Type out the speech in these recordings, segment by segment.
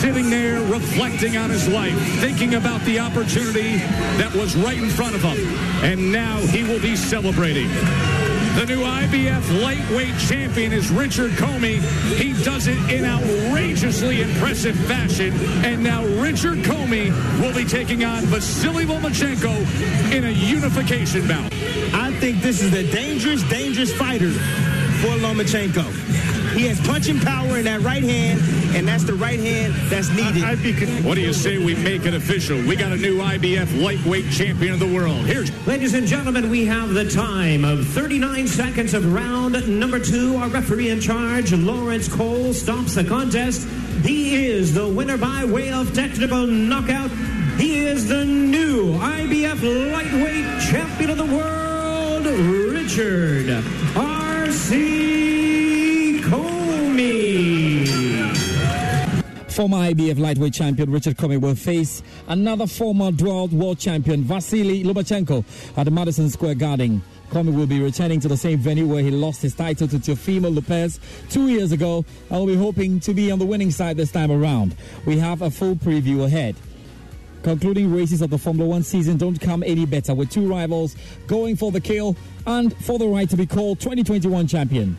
Sitting there reflecting on his life, thinking about the opportunity that was right in front of him. And now he will be celebrating. The new IBF lightweight champion is Richard Commey. He does it in outrageously impressive fashion. And now Richard Commey will be taking on Vasily Lomachenko in a unification bout. I think this is a dangerous, dangerous fighter for Lomachenko. He has punching power in that right hand, and that's the right hand that's needed. I, I what do you say we make it official? We got a new IBF lightweight champion of the world. Here's Ladies and gentlemen, we have the time of 39 seconds of round number two. Our referee in charge, Lawrence Cole, stops the contest. He is the winner by way of technical knockout. He is the new IBF lightweight champion of the world, Richard R.C. Commey. Former IBF lightweight champion Richard Commey will face another former world world champion Vasily Lomachenko at the Madison Square Garden. Commey will be returning to the same venue where he lost his title to Teofimo Lopez two years ago and will be hoping to be on the winning side this time around. We have a full preview ahead. Concluding races of the Formula One season don't come any better with two rivals going for the kill and for the right to be called 2021 champion.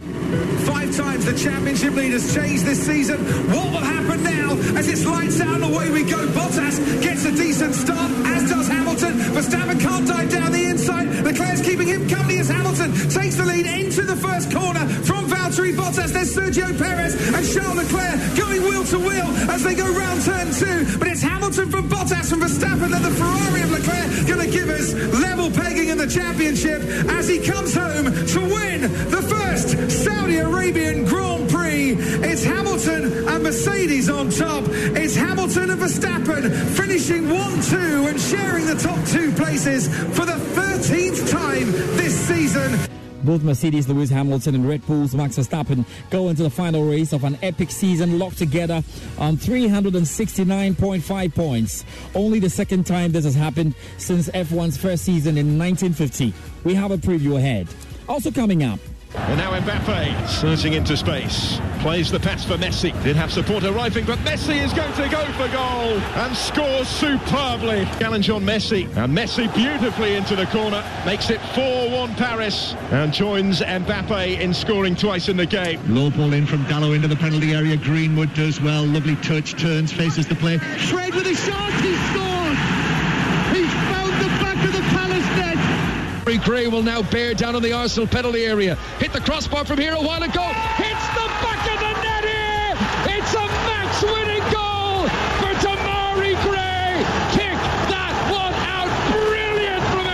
Five times the championship leaders changed this season. What will happen now as it's lights out and away we go? Bottas gets a decent start, as does Hamilton. Verstappen can't dive down the inside. Leclerc's keeping him company as Hamilton takes the lead into the first corner from Valtteri Bottas. There's Sergio Perez and Charles Leclerc going wheel to wheel as they go round turn two. But it's Hamilton from Bottas from Verstappen that the Ferrari of Leclerc going to give us level pegging in the championship as he comes home to win the first Saudi Grand Prix. It's Hamilton and Mercedes on top. It's Hamilton and Verstappen finishing 1-2 and sharing the top two places for the 13th time this season. Both Mercedes, Lewis Hamilton, and Red Bull's Max Verstappen go into the final race of an epic season locked together on 369.5 points. Only the second time this has happened since F1's first season in 1950. We have a preview ahead. Also coming up, and now Mbappe surging into space. Plays the pass for Messi. Did have support arriving, but Messi is going to go for goal and scores superbly. Challenge on Messi. And Messi beautifully into the corner. Makes it 4-1 Paris and joins Mbappe in scoring twice in the game. Low ball in from Gallo into the penalty area. Greenwood does well. Lovely touch. Turns, faces the play. Fred with a shot. He scored. Gray will now bear down on the Arsenal penalty area. Hit the crossbar from here a while ago. Hits the back of the net here. It's a match-winning goal for Demarai Gray. Kick that one out. Brilliant from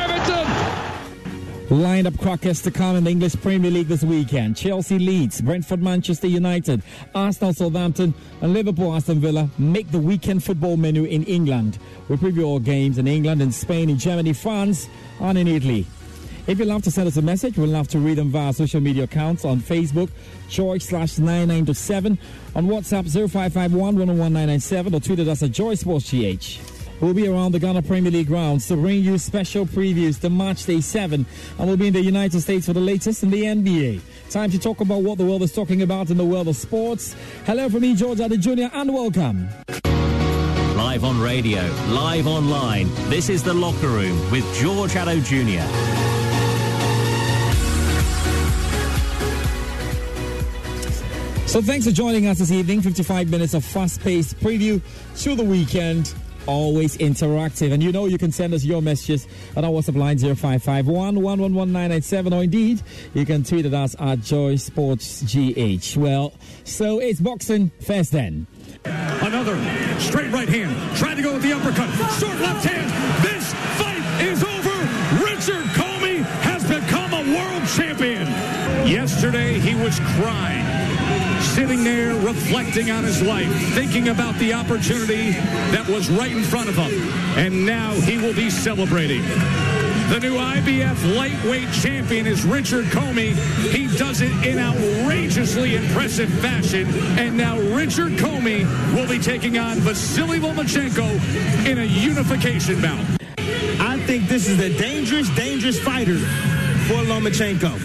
Everton. Lined up crackers to come in the English Premier League this weekend. Chelsea Leeds. Brentford Manchester United, Arsenal Southampton, and Liverpool Aston Villa make the weekend football menu in England. We preview all games in England and Spain, in Germany, France, and in Italy. If you'd love to send us a message, we'll love to read them via social media accounts on Facebook, Joy slash 997, on WhatsApp 0551 101997, or tweeted us at Joy Sports GH. We'll be around the Ghana Premier League grounds to bring you special previews to Match Day 7, and we'll be in the United States for the latest in the NBA. Time to talk about what the world is talking about in the world of sports. Hello from me, George Addo Jr., and welcome. Live on radio, live online, this is The Locker Room with George Addo Jr. So thanks for joining us this evening. 55 minutes of fast-paced preview to the weekend. Always interactive. And you know you can send us your messages on our WhatsApp line 0551 111987 or indeed you can tweet at us at Joy Sports GH. Well, so it's boxing first then. Another straight right hand. Tried to go with the uppercut. Short left hand. This fight is over. Richard Commey has become a world champion. Yesterday he was crying sitting there reflecting on his life, thinking about the opportunity that was right in front of him. And now he will be celebrating. The new IBF lightweight champion is Richard Commey. He does it in outrageously impressive fashion. And now Richard Commey will be taking on Vasily Lomachenko in a unification bout. I think this is a dangerous, dangerous fighter for Lomachenko.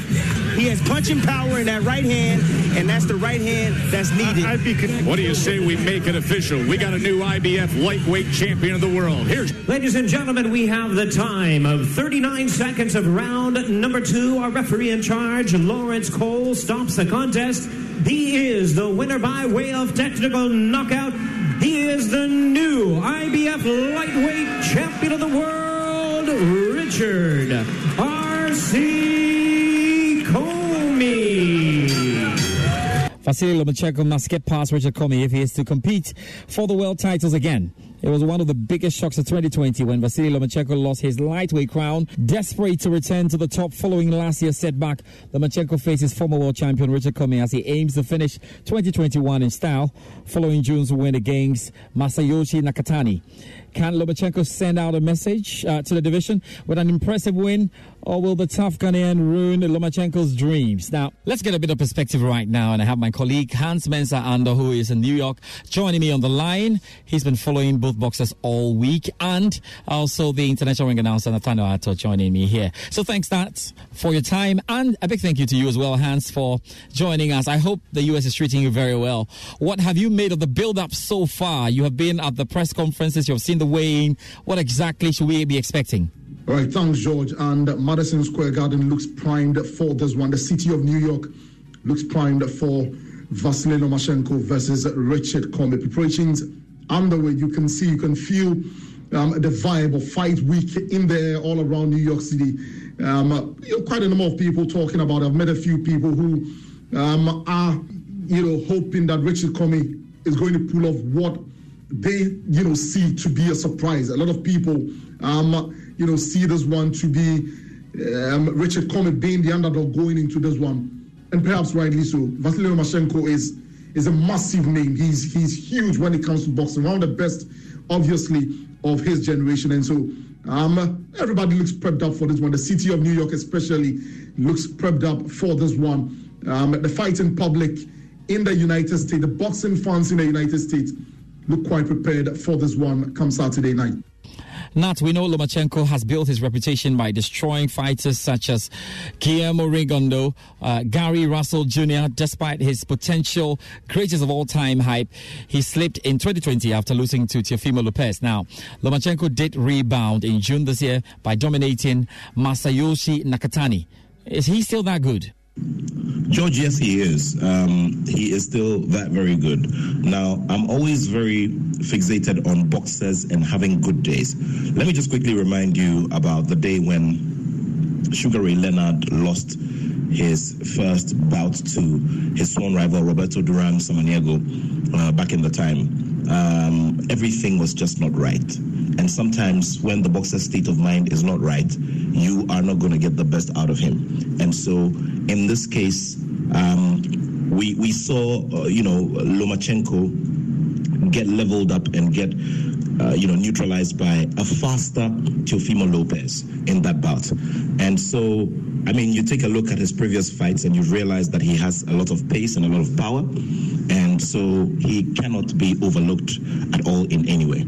He has punching power in that right hand, and that's the right hand that's needed. I, be, what do you say we make it official? We got a new IBF lightweight champion of the world. Here's Ladies and gentlemen, we have the time of 39 seconds of round number two. Our referee in charge, Lawrence Cole, stops the contest. He is the winner by way of technical knockout. He is the new IBF lightweight champion of the world, Richard R.C. Commey. Vasily Lomachenko must get past Richard Commey if he is to compete for the world titles again. It was one of the biggest shocks of 2020 when Vasily Lomachenko lost his lightweight crown. Desperate to return to the top following last year's setback, Lomachenko faces former world champion Richard Commey as he aims to finish 2021 in style following June's win against Masayoshi Nakatani. Can Lomachenko send out a message uh, to the division with an impressive win, or will the tough Ghanaian ruin Lomachenko's dreams? Now, let's get a bit of perspective right now, and I have my colleague Hans Mensah Ando, who is in New York, joining me on the line. He's been following both boxers all week, and also the international ring announcer Nathaniel Ato joining me here. So thanks, Nat, for your time, and a big thank you to you as well, Hans, for joining us. I hope the US is treating you very well. What have you made of the build-up so far? You have been at the press conferences, you have seen the weighing. What exactly should we be expecting? All right, thanks, George. And Madison Square Garden looks primed for this one. The city of New York looks primed for Vasily Lomachenko versus Richard Commey. Preparations underway. You can see, you can feel um, the vibe of fight week in there all around New York City. Um, you know, quite a number of people talking about. It. I've met a few people who um, are, you know, hoping that Richard Commey is going to pull off what they, you know, see to be a surprise. A lot of people, um, you know, see this one to be um, Richard Commey being the underdog going into this one, and perhaps rightly so. Vasily Lomachenko is is a massive name. He's he's huge when it comes to boxing. One of the best, obviously, of his generation, and so. Um, everybody looks prepped up for this one. The city of New York, especially, looks prepped up for this one. Um, the fighting public in the United States, the boxing fans in the United States, look quite prepared for this one come Saturday night. Nat, we know Lomachenko has built his reputation by destroying fighters such as Guillermo Rigondeaux, uh, Gary Russell Jr. Despite his potential greatest of all time hype, he slipped in 2020 after losing to Teofimo Lopez. Now, Lomachenko did rebound in June this year by dominating Masayoshi Nakatani. Is he still that good? George, yes, he is. Um, he is still that very good. Now, I'm always very fixated on boxers and having good days. Let me just quickly remind you about the day when Sugar Ray Leonard lost his first bout to his sworn rival Roberto Duran Samaniego uh, back in the time. Um, everything was just not right. And sometimes when the boxer's state of mind is not right, you are not going to get the best out of him. And so in this case, um, we, we saw, uh, you know, Lomachenko get leveled up and get uh, you know, neutralized by a faster Teofimo Lopez in that bout. And so, I mean, you take a look at his previous fights and you realize that he has a lot of pace and a lot of power. And so he cannot be overlooked at all in any way.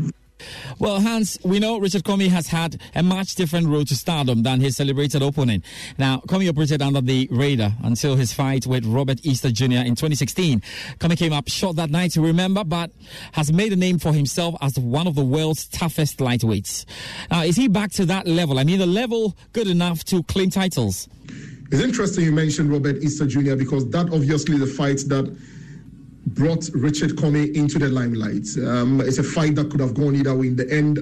Well, Hans, we know Richard Commey has had a much different road to stardom than his celebrated opponent. Now, Commey operated under the radar until his fight with Robert Easter Jr. in 2016. Commey came up short that night, you remember, but has made a name for himself as one of the world's toughest lightweights. Now, is he back to that level? I mean, the level good enough to claim titles? It's interesting you mentioned Robert Easter Jr. because that obviously the fight that brought Richard Commey into the limelight. Um, it's a fight that could have gone either way. In the end,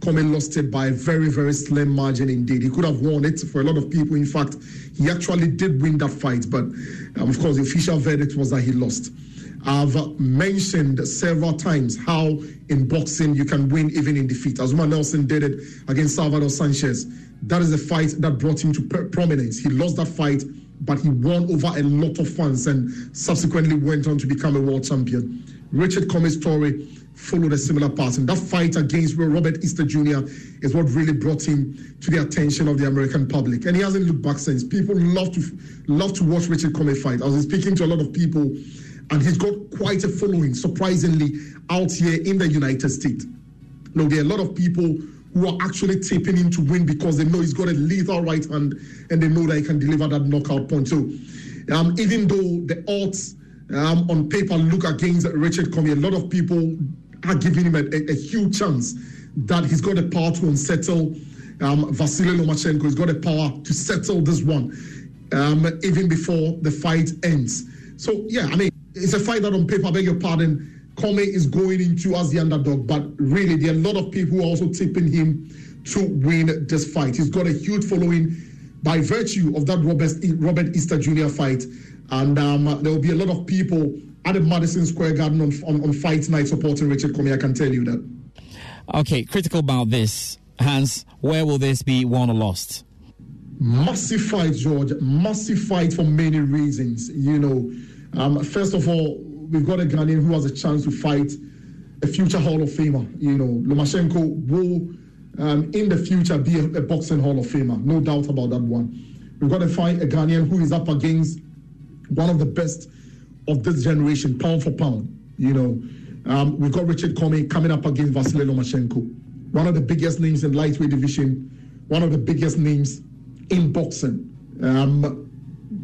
Commey lost it by a very, very slim margin indeed. He could have won it for a lot of people. In fact, he actually did win that fight, but um, of course, the official verdict was that he lost. I've mentioned several times how in boxing you can win even in defeat. Azumah Nelson did it against Salvador Sanchez. That is the fight that brought him to prominence. He lost that fight but he won over a lot of fans and subsequently went on to become a world champion. Richard Commey's story followed a similar path, and That fight against Robert Easter Jr. is what really brought him to the attention of the American public, and he hasn't looked back since. People love to love to watch Richard Commey fight. I was speaking to a lot of people, and he's got quite a following, surprisingly, out here in the United States. Now, there are a lot of people who are actually tipping him to win because they know he's got a lethal right hand and they know that he can deliver that knockout point. So, um, even though the odds um, on paper look against Richard Commey, a lot of people are giving him a, a, a huge chance that he's got the power to unsettle um, Vasily Lomachenko. He's got the power to settle this one um, even before the fight ends. So, yeah, I mean, it's a fight that on paper, I beg your pardon, Commey is going into as the underdog, but really there are a lot of people who are also tipping him to win this fight. He's got a huge following by virtue of that Robert, Robert Easter Jr. fight, and um, there will be a lot of people at the Madison Square Garden on, on, on fight night supporting Richard Commey. I can tell you that. Okay, critical about this, Hans. Where will this be won or lost? Massive fight, George. Massive fight for many reasons. You know, um, first of all, we've got a Ghanaian who has a chance to fight a future Hall of Famer. You know, Lomachenko will, um, in the future, be a, a, boxing Hall of Famer. No doubt about that one. We've got to fight a Ghanaian who is up against one of the best of this generation, pound for pound. You know, um, we've got Richard Commey coming up against Vasily Lomachenko, one of the biggest names in lightweight division, one of the biggest names in boxing. Um,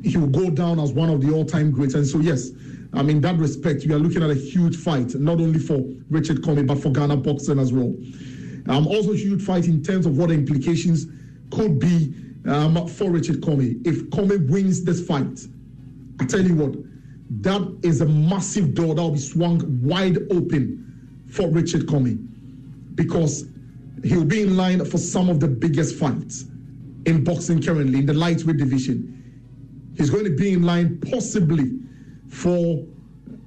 he will go down as one of the all-time greats. And so, yes, I mean, that respect, we are looking at a huge fight, not only for Richard Commey, but for Ghana boxing as well. Um, also, a huge fight in terms of what the implications could be um, for Richard Commey. If Commey wins this fight, I tell you what, that is a massive door that will be swung wide open for Richard Commey because he'll be in line for some of the biggest fights in boxing currently in the lightweight division. He's going to be in line possibly for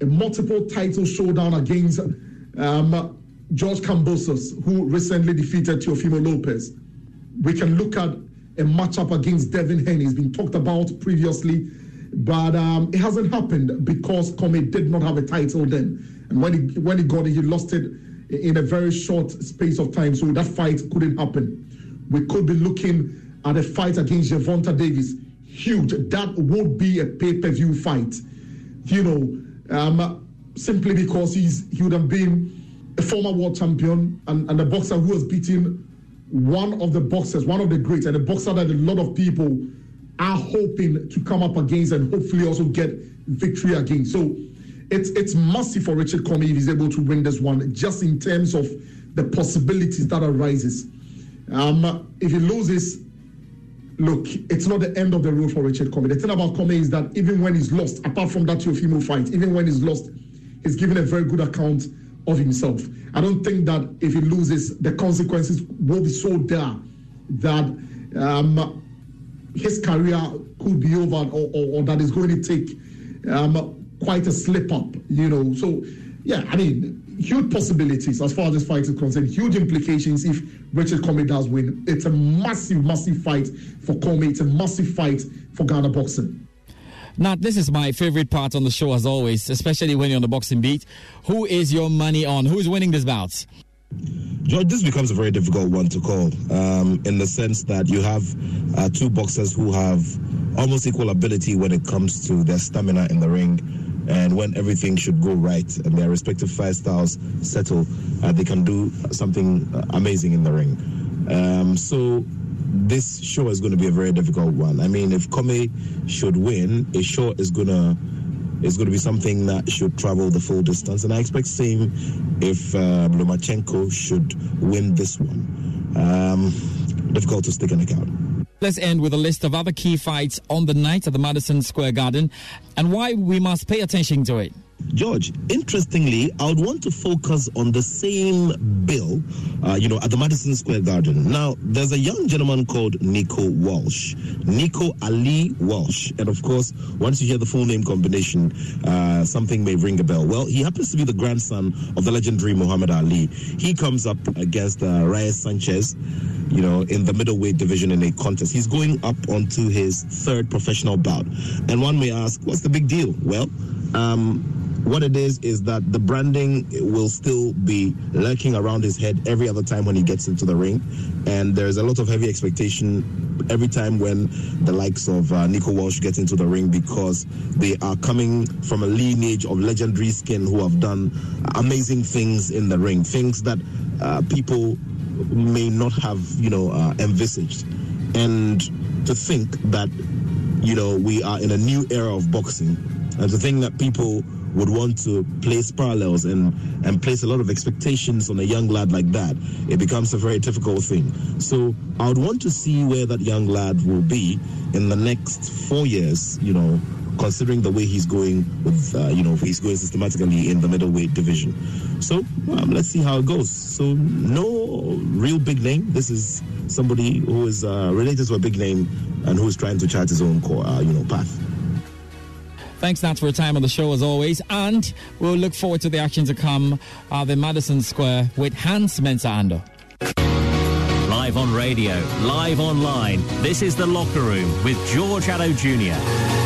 a multiple title showdown against um, George Kambosos, who recently defeated Teofimo Lopez. We can look at a matchup against Devin Haney. It's been talked about previously, but um, it hasn't happened because Commey did not have a title then. And when he when he got it, he lost it in a very short space of time. So that fight couldn't happen. We could be looking at a fight against Gervonta Davis. Huge. That would be a pay-per-view fight you know, um, simply because he's he would have been a former world champion and, and a boxer who has beaten one of the boxers, one of the greats, and a boxer that a lot of people are hoping to come up against and hopefully also get victory against. So it's it's massive for Richard Commey if he's able to win this one, just in terms of the possibilities that arises. Um, if he loses, look, it's not the end of the road for Richard Commey. The thing about Commey is that even when he's lost, apart from that Teofimo fight, even when he's lost, he's given a very good account of himself. I don't think that if he loses, the consequences will be so dire that um, his career could be over or, or, or that is going to take um, quite a slip up, you know. So yeah, I mean, huge possibilities as far as this fight is concerned, huge implications if Richard Commey does win. It's a massive, massive fight for Commey. It's a massive fight for Ghana boxing. Now, this is my favorite part on the show, as always, especially when you're on the boxing beat. Who is your money on? Who is winning this bout? George, this becomes a very difficult one to call um, in the sense that you have uh, two boxers who have almost equal ability when it comes to their stamina in the ring. And when everything should go right and their respective fight styles settle, uh, they can do something uh, amazing in the ring. Um, so this show is going to be a very difficult one. I mean, if Commey should win, it sure is going to is going to be something that should travel the full distance. And I expect same if uh, Lomachenko should win this one. Um, difficult to stick an account. Let's end with a list of other key fights on the night at the Madison Square Garden and why we must pay attention to it. George, interestingly, I would want to focus on the same bill, uh, you know, at the Madison Square Garden. Now, there's a young gentleman called Nico Walsh, Nico Ali Walsh. And of course, once you hear the full name combination, uh, something may ring a bell. Well, he happens to be the grandson of the legendary Muhammad Ali. He comes up against uh, Reyes Sanchez, you know, in the middleweight division in a contest. He's going up onto his third professional bout. And one may ask, what's the big deal? Well, um, what it is is that the branding will still be lurking around his head every other time when he gets into the ring, and there's a lot of heavy expectation every time when the likes of uh, Nico Walsh get into the ring because they are coming from a lineage of legendary skin who have done amazing things in the ring, things that uh, people may not have, you know, uh, envisaged, and to think that you know we are in a new era of boxing, and to think that people would want to place parallels and, and place a lot of expectations on a young lad like that, it becomes a very difficult thing. So I would want to see where that young lad will be in the next four years, you know, considering the way he's going with, uh, you know, he's going systematically in the middleweight division. So um, let's see how it goes. So no real big name. This is somebody who is uh, related to a big name and who is trying to chart his own, uh, you know, path. Thanks, Nat, for your time on the show as always. And we'll look forward to the action to come at the Madison Square with Hans Mensah Ando. Live on radio, live online. This is The Locker Room with George Addo Jr.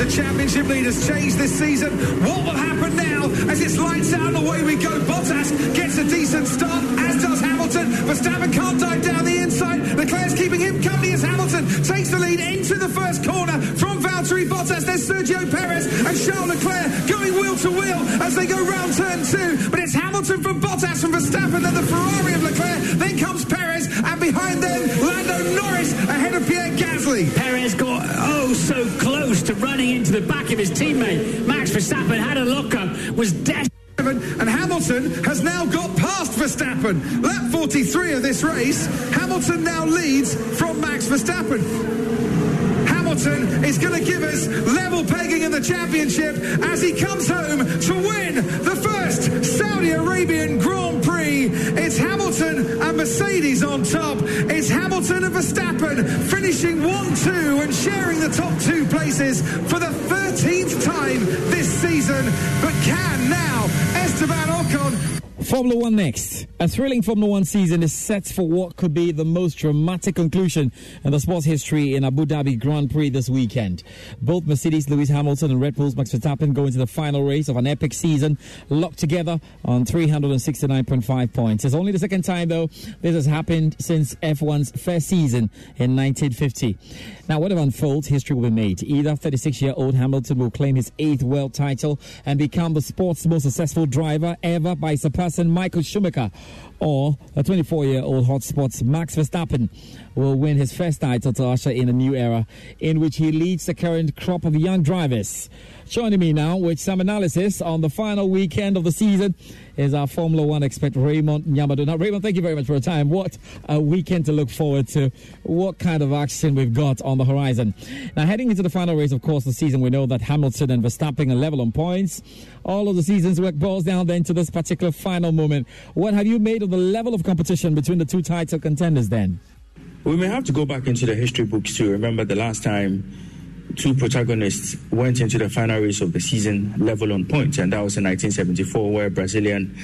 the championship leaders changed this season. What will happen now as it's lights out and away we go? Bottas gets a decent start, as does Hamilton. Verstappen can't dive down the inside. Leclerc's keeping him company as Hamilton takes the lead into the first corner from Valtteri Bottas. There's Sergio Perez and Charles Leclerc going wheel to wheel as they go round turn two. But it's Hamilton from Bottas from Verstappen, then the Ferrari of Leclerc. Then comes Perez, and behind them, Lando Norris ahead of Pierre Gasly. Perez got oh so close to running into the back of his teammate. Max Verstappen had a look up, was dead. And Hamilton has now got past Verstappen. Lap 43 of this race, Hamilton now leads from Max Verstappen. Hamilton is going to give us level pegging in the championship as he comes home to win the first Saudi Arabian Grand Prix. It's Hamilton and Mercedes on top. It's Hamilton and Verstappen finishing 1-2 and sharing the top two places for the 13th time this season. But can now Esteban Ocon Formula One next. A thrilling Formula One season is set for what could be the most dramatic conclusion in the sports history in Abu Dhabi Grand Prix this weekend. Both Mercedes Lewis Hamilton and Red Bull's Max Verstappen go into the final race of an epic season, locked together on 369.5 points. It's only the second time, though, this has happened since F1's first season in 1950. Now, whatever unfolds, history will be made. Either 36 year old Hamilton will claim his eighth world title and become the sport's most successful driver ever by surpassing Michael Schumacher, or a 24 year old hotspots Max Verstappen will win his first title to usher in a new era in which he leads the current crop of young drivers. Joining me now with some analysis on the final weekend of the season is our Formula One expert Raymond Nyamado. Now, Raymond, thank you very much for your time. What a weekend to look forward to. What kind of action we've got on the horizon. Now, heading into the final race, of course, the season, we know that Hamilton and Verstappen are level on points. All of the season's work boils down then to this particular final moment. What have you made of the level of competition between the two title contenders then? We may have to go back into the history books to remember the last time two protagonists went into the final race of the season level on points, and that was in 1974, where Brazilian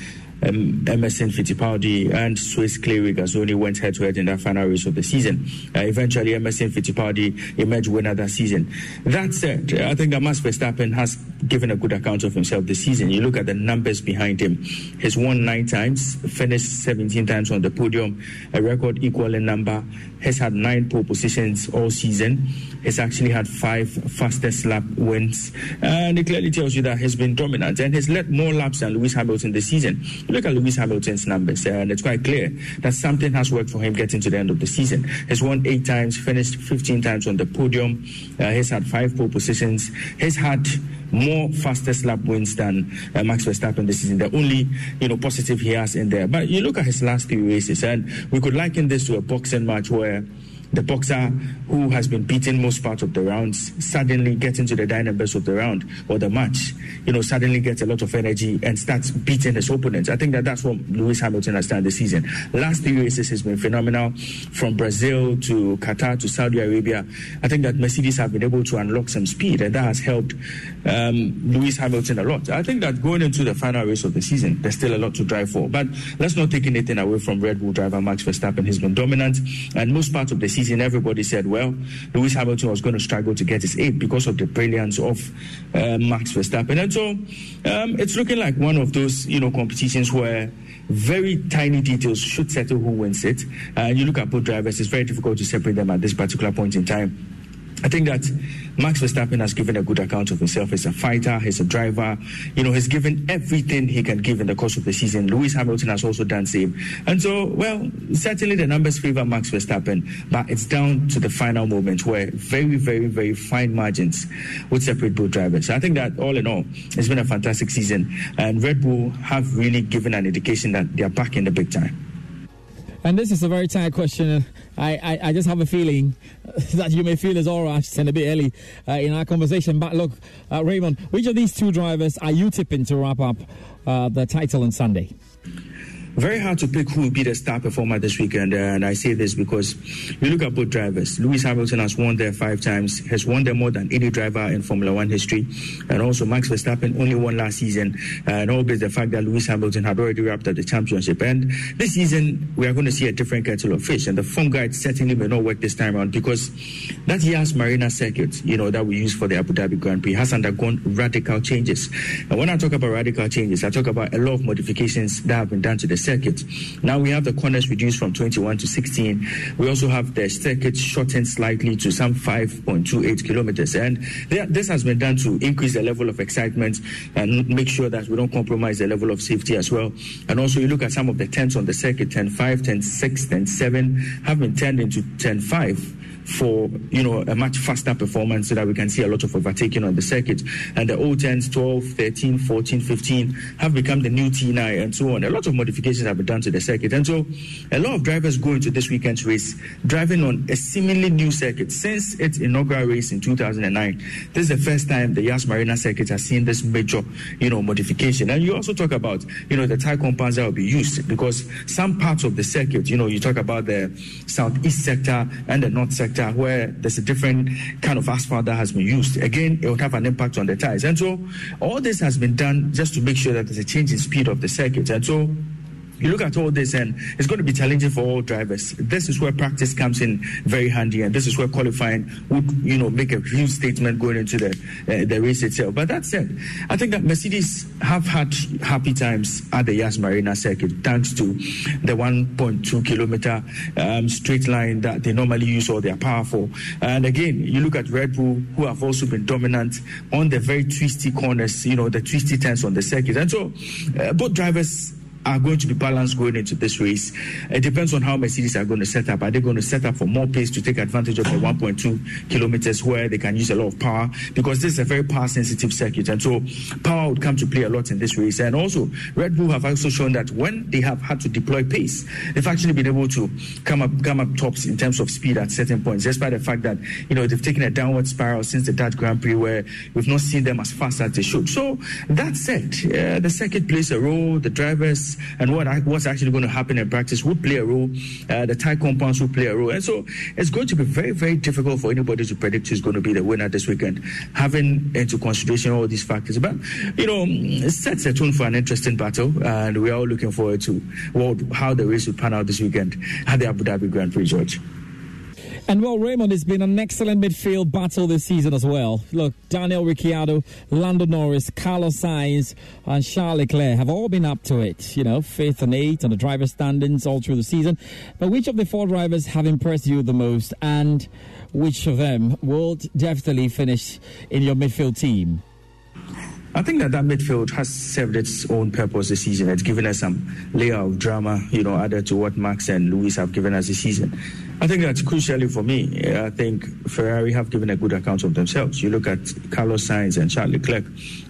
um, Emerson Fittipaldi and Swiss Clay Regazzoni went head to head in that final race of the season. Uh, eventually, Emerson Fittipaldi emerged winner that season. That said, I think Max Verstappen has given a good account of himself this season. You look at the numbers behind him. He's won nine times, finished 17 times on the podium, a record equaling number. Has had nine pole positions all season. He's actually had five fastest lap wins. And it clearly tells you that he's been dominant and he's led more laps than Lewis Hamilton this season. Look at Lewis Hamilton's numbers, and it's quite clear that something has worked for him getting to the end of the season. He's won eight times, finished 15 times on the podium. Uh, he's had five pole positions. He's had more fastest lap wins than uh, Max Verstappen this season. The only you know positive he has in there. But you look at his last three races, and we could liken this to a boxing match where the boxer who has been beaten most part of the rounds suddenly gets into the dynamics of the round or the match, you know, suddenly gets a lot of energy and starts beating his opponents. I think that that's what Lewis Hamilton has done this season. Last three races has been phenomenal from Brazil to Qatar to Saudi Arabia. I think that Mercedes have been able to unlock some speed and that has helped um, Lewis Hamilton a lot. I think that going into the final race of the season, there's still a lot to drive for. But let's not take anything away from Red Bull driver Max Verstappen. He's been dominant and most parts of the season, everybody said, well, Lewis Hamilton was going to struggle to get his eight because of the brilliance of uh, Max Verstappen. And so um, it's looking like one of those, you know, competitions where very tiny details should settle who wins it. And uh, you look at both drivers, it's very difficult to separate them at this particular point in time. I think that Max Verstappen has given a good account of himself. He's a fighter, he's a driver. You know, he's given everything he can give in the course of the season. Lewis Hamilton has also done same. And so, well, certainly the numbers favor Max Verstappen, but it's down to the final moment where very, very, very fine margins would separate both drivers. So I think that all in all, it's been a fantastic season. And Red Bull have really given an indication that they're back in the big time. And this is a very tight question. I, I, I, just have a feeling that you may feel as all right and a bit early uh, in our conversation. But look, uh, Raymond, which of these two drivers are you tipping to wrap up uh, the title on Sunday? Very hard to pick who will be the star performer this weekend. And I say this because you look at both drivers. Lewis Hamilton has won there five times, has won there more than any driver in Formula One history. And also Max Verstappen only won last season. And all based the fact that Lewis Hamilton had already wrapped up the championship. And this season, we are going to see a different kettle of fish. And the form guide certainly may not work this time around because that Yas Marina circuit, you know, that we use for the Abu Dhabi Grand Prix has undergone radical changes. And when I talk about radical changes, I talk about a lot of modifications that have been done to the circuit. Now we have the corners reduced from 21 to 16. We also have the circuit shortened slightly to some 5.28 kilometers. And this has been done to increase the level of excitement and make sure that we don't compromise the level of safety as well. And also, you look at some of the tents on the circuit 10 5, 10 6, 10 7 have been turned into 10 5 for you know a much faster performance so that we can see a lot of overtaking on the circuit. And the old 10s, 12, 13, 14, 15 have become the new T9 and so on. A lot of modifications have been done to the circuit. And so a lot of drivers go into this weekend's race driving on a seemingly new circuit. Since its inaugural race in 2009, this is the first time the Yas Marina circuit has seen this major, you know, modification. And you also talk about, you know, the tire compounds that will be used because some parts of the circuit, you know, you talk about the southeast sector and the north sector sector where there's a different kind of asphalt that has been used, again, it would have an impact on the tires. And so all this has been done just to make sure that there's a change in speed of the circuit. And so you look at all this and it's going to be challenging for all drivers. This is where practice comes in very handy, and this is where qualifying would, you know, make a huge statement going into the uh, the race itself. But that said, I think that Mercedes have had happy times at the Yas Marina circuit thanks to the 1.2 kilometer um, straight line that they normally use all their power for. And again, you look at Red Bull, who have also been dominant on the very twisty corners, you know, the twisty turns on the circuit. And so uh, both drivers are going to be balanced going into this race. It depends on how Mercedes are going to set up. Are they going to set up for more pace to take advantage of the 1.2 kilometers where they can use a lot of power? Because this is a very power sensitive circuit. And so power would come to play a lot in this race. And also, Red Bull have also shown that when they have had to deploy pace, they've actually been able to come up come up tops in terms of speed at certain points, despite the fact that, you know, they've taken a downward spiral since the Dutch Grand Prix where we've not seen them as fast as they should. So that said, uh, the circuit plays a role, the drivers and what what's actually going to happen in practice would play a role. Uh, the tight compounds will play a role, and so it's going to be very very difficult for anybody to predict who's going to be the winner this weekend, having into consideration all these factors. But you know, it sets a tone for an interesting battle, and we are all looking forward to well, how the race will pan out this weekend at the Abu Dhabi Grand Prix, George. And well, Raymond, it's been an excellent midfield battle this season as well. Look, Daniel Ricciardo, Lando Norris, Carlos Sainz, and Charles Leclerc have all been up to it. You know, fifth and eighth on the driver standings all through the season. But which of the four drivers have impressed you the most, and which of them will definitely finish in your midfield team? I think that that midfield has served its own purpose this season. It's given us some layer of drama, you know, added to what Max and Lewis have given us this season. I think that's crucially for me. I think Ferrari have given a good account of themselves. You look at Carlos Sainz and Charles Leclerc.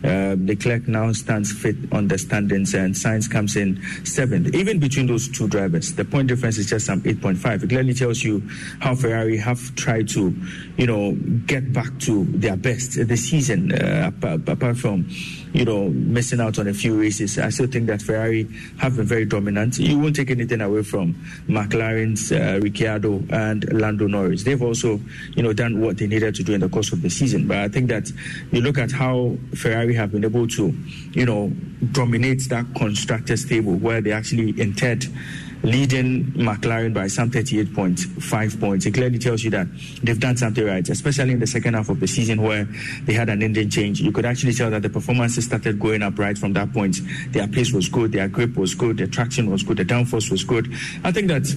Uh, Leclerc now stands fifth on the standings, and Sainz comes in seventh. Even between those two drivers, the point difference is just some 8.5. It clearly tells you how Ferrari have tried to, you know, get back to their best this season. Uh, apart from you know, missing out on a few races. I still think that Ferrari have been very dominant. You won't take anything away from McLaren's uh, Ricciardo and Lando Norris. They've also, you know, done what they needed to do in the course of the season. But I think that you look at how Ferrari have been able to, you know, dominate that constructors table where they actually entered leading McLaren by some 38.5 points. It clearly tells you that they've done something right, especially in the second half of the season where they had an engine change. You could actually tell that the performances started going up right from that point. Their pace was good, their grip was good, their traction was good, the downforce was good. I think that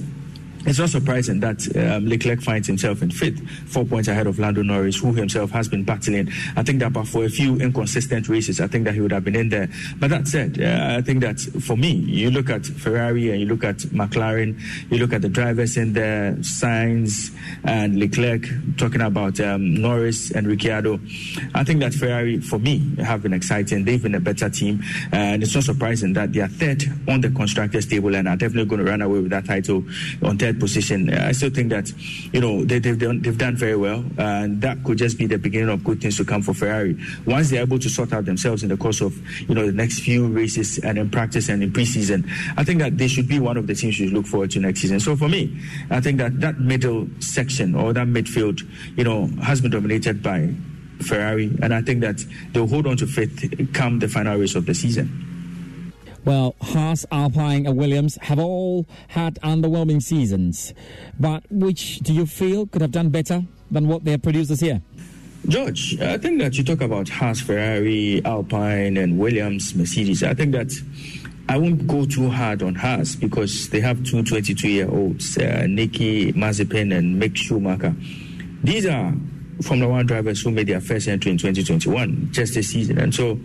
it's not surprising that um, Leclerc finds himself in fifth, four points ahead of Lando Norris, who himself has been battling. I think that, for a few inconsistent races, I think that he would have been in there. But that said, uh, I think that for me, you look at Ferrari and you look at McLaren, you look at the drivers in there, Sainz and Leclerc, talking about um, Norris and Ricciardo. I think that Ferrari, for me, have been exciting. They've been a better team, and it's not surprising that they are third on the constructors table and are definitely going to run away with that title on third position. Uh, I still think that, you know, they, have done, they've done very well, and that could just be the beginning of good things to come for Ferrari. Once they're able to sort out themselves in the course of, you know, the next few races and in practice and in preseason, I think that they should be one of the teams you look forward to next season. So for me, I think that that middle section or that midfield, you know, has been dominated by Ferrari, and I think that they'll hold on to faith come the final race of the season. Well, Haas, Alpine, and Williams have all had underwhelming seasons. But which do you feel could have done better than what they have produced this year? George, I think that you talk about Haas, Ferrari, Alpine, and Williams, Mercedes. I think that I won't go too hard on Haas because they have two 22 year olds, uh, Nicky Mazepin and Mick Schumacher. These are Formula One drivers who made their first entry in 2021, just this season. And so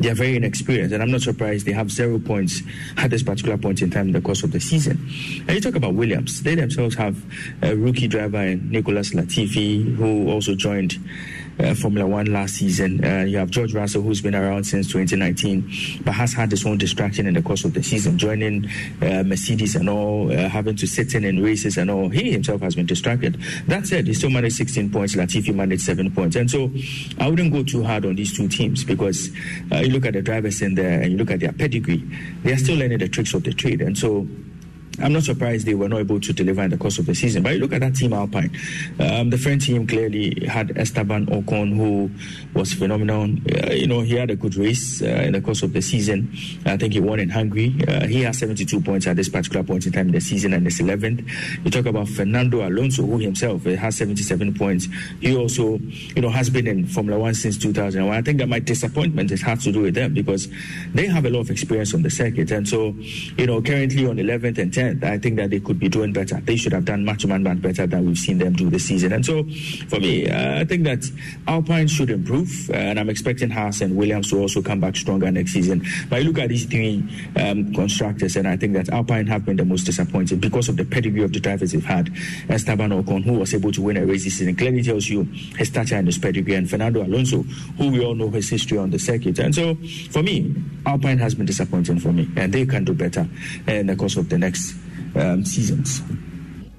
they are very inexperienced, and I'm not surprised they have zero points at this particular point in time in the course of the season. And you talk about Williams, they themselves have a rookie driver in Nicholas Latifi, who also joined uh, Formula One last season. Uh, you have George Russell, who's been around since 2019, but has had his own distraction in the course of the season, joining uh, Mercedes and all, uh, having to sit in in races and all. He himself has been distracted. That said, he still managed 16 points. Latifi managed seven points, and so I wouldn't go too hard on these two teams because uh, you look at the drivers in there and you look at their pedigree. They are still learning the tricks of the trade, and so I'm not surprised they were not able to deliver in the course of the season. But you look at that team Alpine. Um, the French team clearly had Esteban Ocon, who was phenomenal. Uh, you know, he had a good race uh, in the course of the season. I think he won in Hungary. Uh, he has 72 points at this particular point in time in the season and is 11th. You talk about Fernando Alonso, who himself uh, has 77 points. He also, you know, has been in Formula One since 2001. I think that my disappointment has had to do with them because they have a lot of experience on the circuit. And so, you know, currently on 11th and 10th, I think that they could be doing better. They should have done much, much, much better than we've seen them do this season. And so, for me, uh, I think that Alpine should improve, uh, and I'm expecting Haas and Williams to also come back stronger next season. But I look at these three um, constructors, and I think that Alpine have been the most disappointing because of the pedigree of the drivers they've had. Esteban Ocon, who was able to win a race this season, clearly tells you his stature and his pedigree, and Fernando Alonso, who we all know his history on the circuit. And so, for me, Alpine has been disappointing for me, and they can do better in the course of the next um, seasons.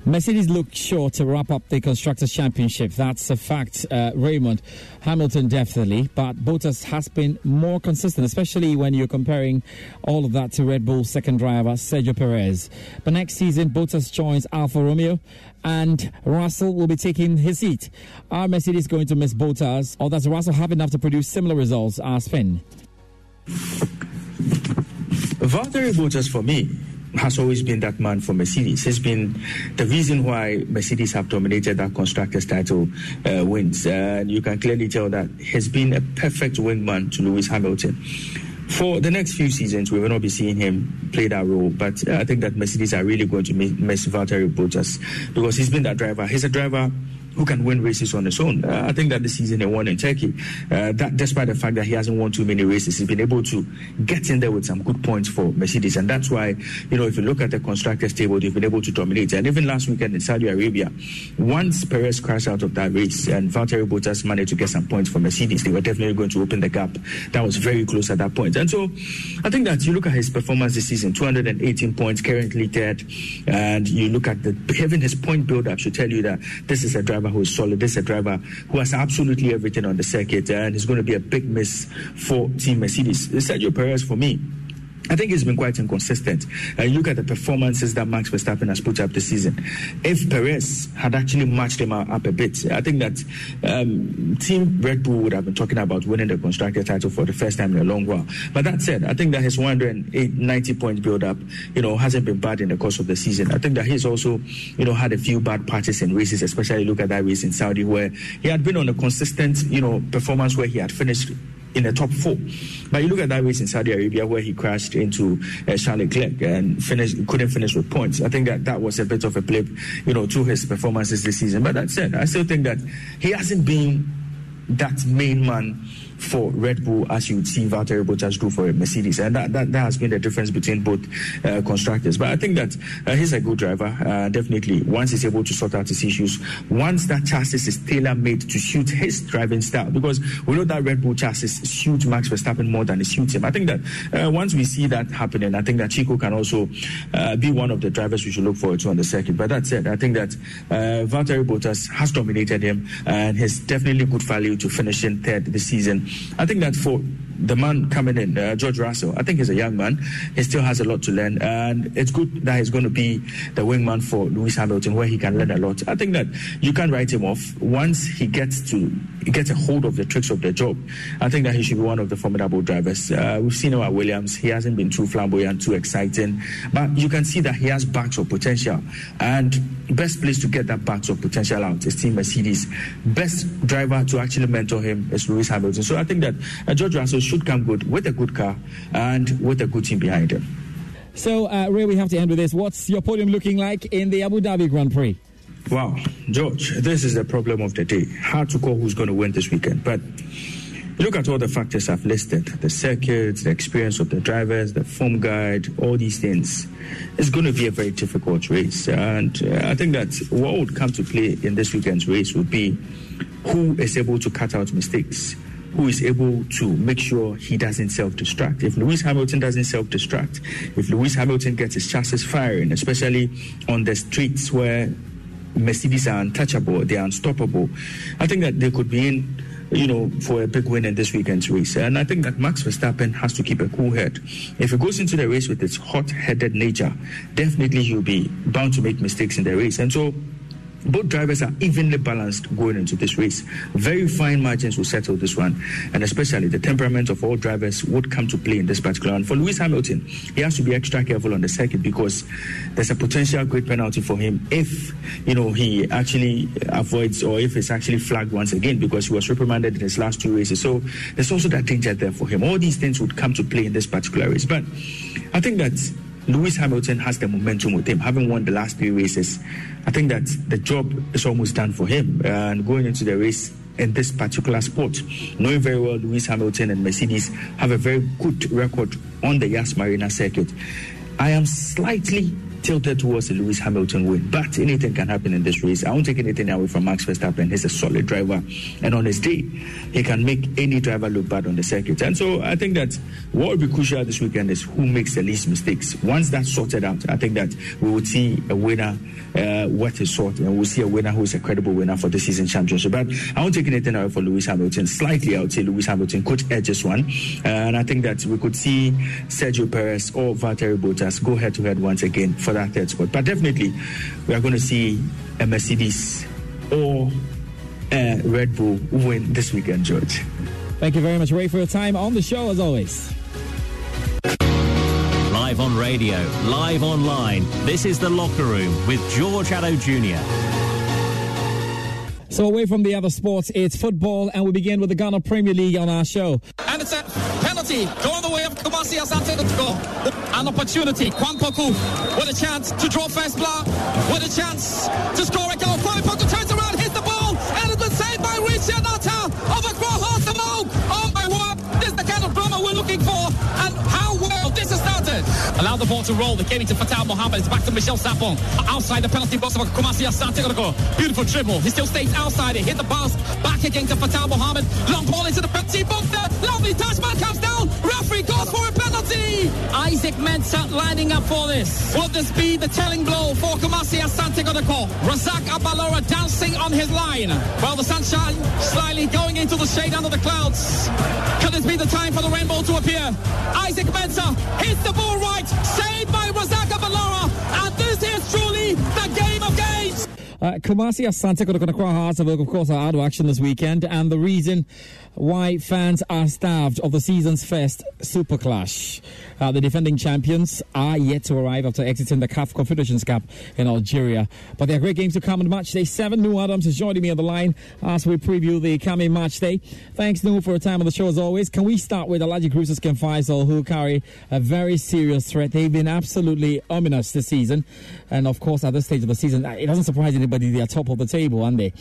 Mercedes look sure to wrap up the Constructors' Championship. That's a fact, uh, Raymond. Hamilton definitely, but Bottas has been more consistent, especially when you're comparing all of that to Red Bull's second driver Sergio Perez. But next season, Bottas joins Alfa Romeo and Russell will be taking his seat. Are Mercedes going to miss Bottas, or does Russell have enough to produce similar results as Finn? Valtteri Bottas for me has always been that man for Mercedes. He's been the reason why Mercedes have dominated that constructors title uh, wins. And uh, you can clearly tell that he's been a perfect wingman to Lewis Hamilton. For the next few seasons, we will not be seeing him play that role, but uh, I think that Mercedes are really going to miss Valtteri Bottas because he's been that driver. He's a driver who can win races on his own. Uh, I think that this season he won in Turkey. Uh, that despite the fact that he hasn't won too many races, he's been able to get in there with some good points for Mercedes, and that's why you know if you look at the constructors table, they've been able to dominate. And even last weekend in Saudi Arabia, once Perez crashed out of that race and Valtteri Bottas managed to get some points for Mercedes, they were definitely going to open the gap. That was very close at that point. And so I think that you look at his performance this season, 218 points, currently third, and you look at the even his point build up should tell you that this is a driver driver who is solid. This is a driver who has absolutely everything on the circuit, and it's going to be a big miss for Team Mercedes. Sergio Perez, for me, I think he's been quite inconsistent. Uh, look at the performances that Max Verstappen has put up this season. If Perez had actually matched him up a bit, I think that um, Team Red Bull would have been talking about winning the constructor title for the first time in a long while. But that said, I think that his 190 point build up, you know, hasn't been bad in the course of the season. I think that he's also, you know, had a few bad patches in races, especially look at that race in Saudi where he had been on a consistent, you know, performance where he had finished in the top four. But you look at that race in Saudi Arabia where he crashed into uh, Charles Leclerc and finished, couldn't finish with points. I think that that was a bit of a blip, you know, to his performances this season. But that said, I still think that he hasn't been that main man for Red Bull as you would see Valtteri Bottas do for Mercedes. And that, that, that has been the difference between both uh, constructors. But I think that uh, he's a good driver, uh, definitely. Once he's able to sort out his issues, once that chassis is tailor made to suit his driving style, because we know that Red Bull chassis suits Max Verstappen more than it suits him. I think that uh, once we see that happening, I think that Checo can also uh, be one of the drivers we should look forward to on the circuit. But that said, I think that uh, Valtteri Bottas has dominated him and has definitely good value to finish in third this season. I think that for the man coming in, uh, George Russell, I think he's a young man. He still has a lot to learn, and it's good that he's going to be the wingman for Lewis Hamilton, where he can learn a lot. I think that you can write him off once he gets to get a hold of the tricks of the job. I think that he should be one of the formidable drivers. Uh, we've seen him at Williams; he hasn't been too flamboyant, too exciting, but you can see that he has bags of potential. And best place to get that bags of potential out is Team Mercedes. Best driver to actually mentor him is Lewis Hamilton. So I think that uh, George Russell should come good with a good car and with a good team behind him. So, uh, Ray, we have to end with this. What's your podium looking like in the Abu Dhabi Grand Prix? Wow, George, this is the problem of the day. Hard to call who's going to win this weekend, but look at all the factors I've listed the circuits, the experience of the drivers, the form guide, all these things. It's going to be a very difficult race. And uh, I think that what would come to play in this weekend's race would be who is able to cut out mistakes who is able to make sure he doesn't self destruct. If Lewis Hamilton doesn't self destruct, if Lewis Hamilton gets his chassis firing, especially on the streets where Mercedes are untouchable, they are unstoppable, I think that they could be in you know, for a big win in this weekend's race. And I think that Max Verstappen has to keep a cool head. If he goes into the race with its hot-headed nature, definitely he'll be bound to make mistakes in the race. And so both drivers are evenly balanced going into this race. Very fine margins will settle this one, and especially the temperament of all drivers would come to play in this particular one. For Lewis Hamilton, he has to be extra careful on the circuit because there's a potential great penalty for him if you know he actually avoids or if it's actually flagged once again because he was reprimanded in his last two races. So there's also that danger there for him. All these things would come to play in this particular race, but I think that Lewis Hamilton has the momentum with him, having won the last three races. I think that the job is almost done for him. and going into the race in this particular sport, knowing very well Lewis Hamilton and Mercedes have a very good record on the Yas Marina circuit. I am slightly tilted towards the Lewis Hamilton win. But anything can happen in this race. I won't take anything away from Max Verstappen. He's a solid driver, and on his day, he can make any driver look bad on the circuit. And so I think that what will be crucial this weekend is who makes the least mistakes. Once that's sorted out, I think that we will see a winner uh, worth his and we'll see a winner who is a credible winner for the season championship. But I won't take anything away for Lewis Hamilton. Slightly, I would say Lewis Hamilton could edge this one, uh, and I think that we could see Sergio Perez or Valtteri Bottas go head to head once again for that third spot. But definitely, we are going to see a Mercedes or a Red Bull win this weekend, George. Thank you very much, Ray, for your time on the show as always. Live on radio, live online. This is The Locker Room with George Addo Jr. So away from the other sports, it's football, and we begin with the Ghana Premier League on our show. And it's a penalty going the way of Kumasi Asante to. An opportunity. Kwame Poku with a chance to draw first blood, with a chance to score a goal. Kwame Poku turns around, hits the ball, and it's been saved by Richard Nata of across the mouth. Oh my word, this is the kind of drama we're looking for, and how well. Allow the ball to roll. They gave it to Fatawu Mohammed. It's back to Michelle Sarpong. Outside the penalty box of Kumasi Asante. Beautiful dribble. He still stays outside it. Hit the bounce. Back again to Fatawu Mohammed. Long ball into the penalty box there. Lovely touch. Man comes down. Referee goes for a penalty. Isaac Mensah lining up for this. Will this be the telling blow for Kumasi Asante gonna? Razak Abalora dancing on his line. While the sunshine slightly going into the shade under the clouds. Could this be the time for the rainbow to appear? Isaac Mensah hits the ball right. Saved by Razak Abalora. And this is truly the game. Uh, Kumasi Asante Kodokona Hearts of of course, are out of action this weekend, and the reason why fans are starved of the season's first Super Clash. Uh, the defending champions are yet to arrive after exiting the CAF Confederations Cup in Algeria. But there are great games to come on match day seven. New Adams is joining me on the line as we preview the coming match day. Thanks, Nu, for your time on the show as always. Can we start with Alhaji Cruises King Faisal, who carry a very serious threat? They've been absolutely ominous this season. And of course, at this stage of the season, it doesn't surprise anybody they are top of the table, aren't they?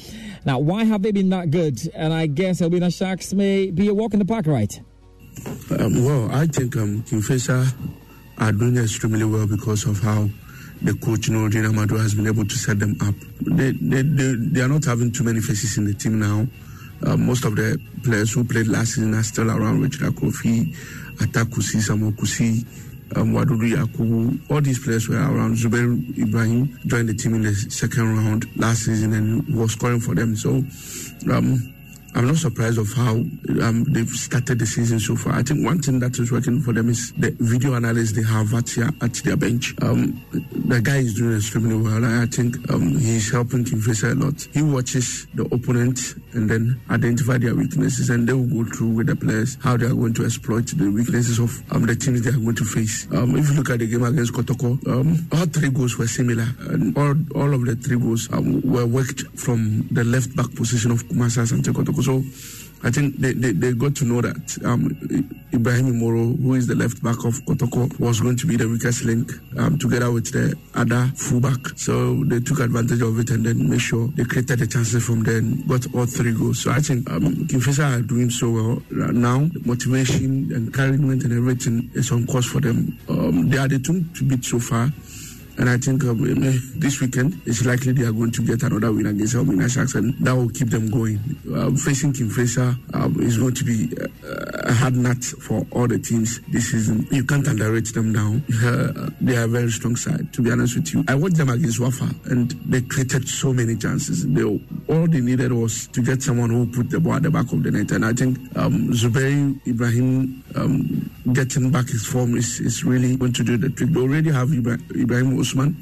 Now, why have they been that good? And I guess Elmina Sharks may be a walk in the park, right? Um, well, I think um, King Faisal are doing extremely well because of how the coach Nordin Amado has been able to set them up. They, they, they, they are not having too many faces in the team now. Uh, most of the players who played last season are still around. Richard Akofi, Atakusi, Samuel Kusi, um, Wadudu. All these players were around. Zubair Ibrahim joined the team in the second round last season and was scoring for them. So, um, I'm not surprised of how um, they've started the season so far. I think one thing that is working for them is the video analyst they have at, here, at their bench. Um, the guy is doing extremely well. I think um, he's helping King Faisal a lot. He watches the opponent and then identify their weaknesses, and they will go through with the players how they are going to exploit the weaknesses of um, the teams they are going to face. Um, if you look at the game against Kotoko, um, all three goals were similar, and all, all of the three goals were worked from the left back position of Kumasa and Kotoko. So I think they, they, they got to know that um, Ibrahim Moro, who is the left back of Kotoko, was going to be the weakest link um, together with the other fullback. So they took advantage of it and then made sure they created the chances from there and got all three goals. So I think um, King Faisal are doing so well now. The motivation, encouragement, and everything is on course for them. Um, they are the team to beat so far. And I think um, this weekend it's likely they are going to get another win against Elmina Sharks, and that will keep them going. Um, facing King Faisal um, is going to be a hard nut for all the teams this season. You can't underrate them now. Uh, they are a very strong side, to be honest with you. I watched them against Wafa, and they created so many chances. They, all they needed was to get someone who put the ball at the back of the net. And I think um, Zubair Ibrahim um, getting back his form is, is really going to do the trick. They already have Ibrahim Usman.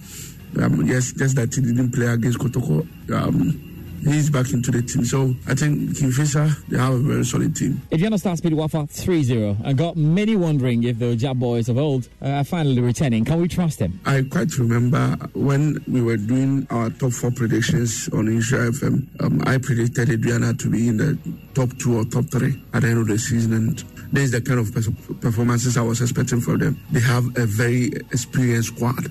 Um, yes, just that he didn't play against Kotoko. Um, he's back into the team. So I think King Faisal, they have a very solid team. Aduana Stars beat Wafa 3 0 and got many wondering if the Jab boys of old uh, are finally returning. Can we trust them? I quite remember when we were doing our top four predictions on Insha FM, um, I predicted Aduana to be in the top two or top three at the end of the season. And this is the kind of performances I was expecting from them. They have a very experienced squad.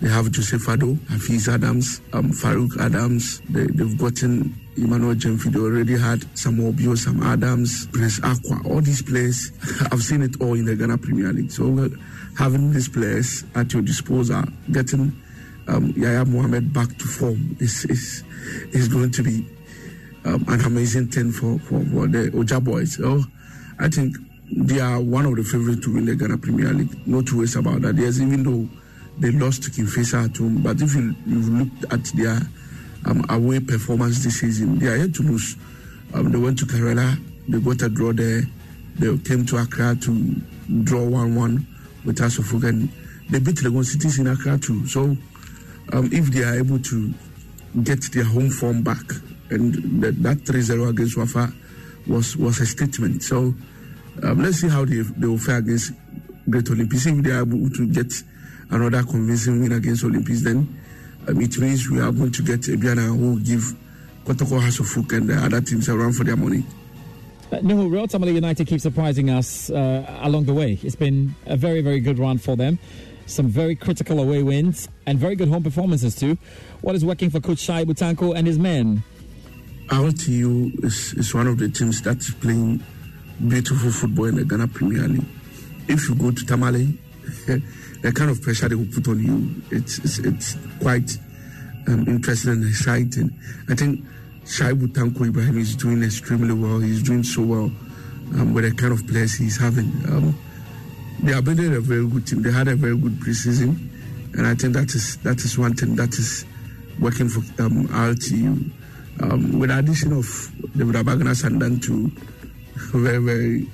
They have Joseph Fado, Hafiz Adams, um, Farouk Adams. They, have gotten Emmanuel. They already had Samuel Bio, Sam Adams, Prince Aqua. All these players, I've seen it all in the Ghana Premier League. So having these players at your disposal, getting um, Yaya Mohammed back to form is is is going to be um, an amazing thing for, for, for the Ogya boys. So I think they are one of the favorites to win the Ghana Premier League. No two ways about that. Yes, even though they lost to King Faisal at home, but if you you looked at their um, away performance this season, they are yet to lose. Um, they went to Karela, they got a draw there. They came to Accra to draw one-one with Asofuk, and they beat Legon Cities in Accra too. So um, if they are able to get their home form back, and that, that 3-0 against Wafa was was a statement. So um, let's see how they, they will fare against Great Olympics. If they are able to get another convincing win against Olympics, then um, it means we are going to get a Aduana who will give Kotoko Hasofuk and the other teams a run for their money. Uh, no, Real Tamale United keep surprising us uh, along the way. It's been a very, very good run for them. Some very critical away wins and very good home performances too. What is working for Coach Shaibu Tanko and his men? RTU is, is one of the teams that's playing beautiful football in the Ghana Premier League. If you go to Tamale, the kind of pressure they will put on you, it's it's, it's quite um, interesting and exciting. I think Shaibu Tanko Ibrahim is doing extremely well. He's doing so well um, with the kind of players he's having. Um, they are building a very good team. They had a very good preseason, and I think that is that is one thing that is working for um, RTU. Um, with the addition of David Abagna Sandan to very, very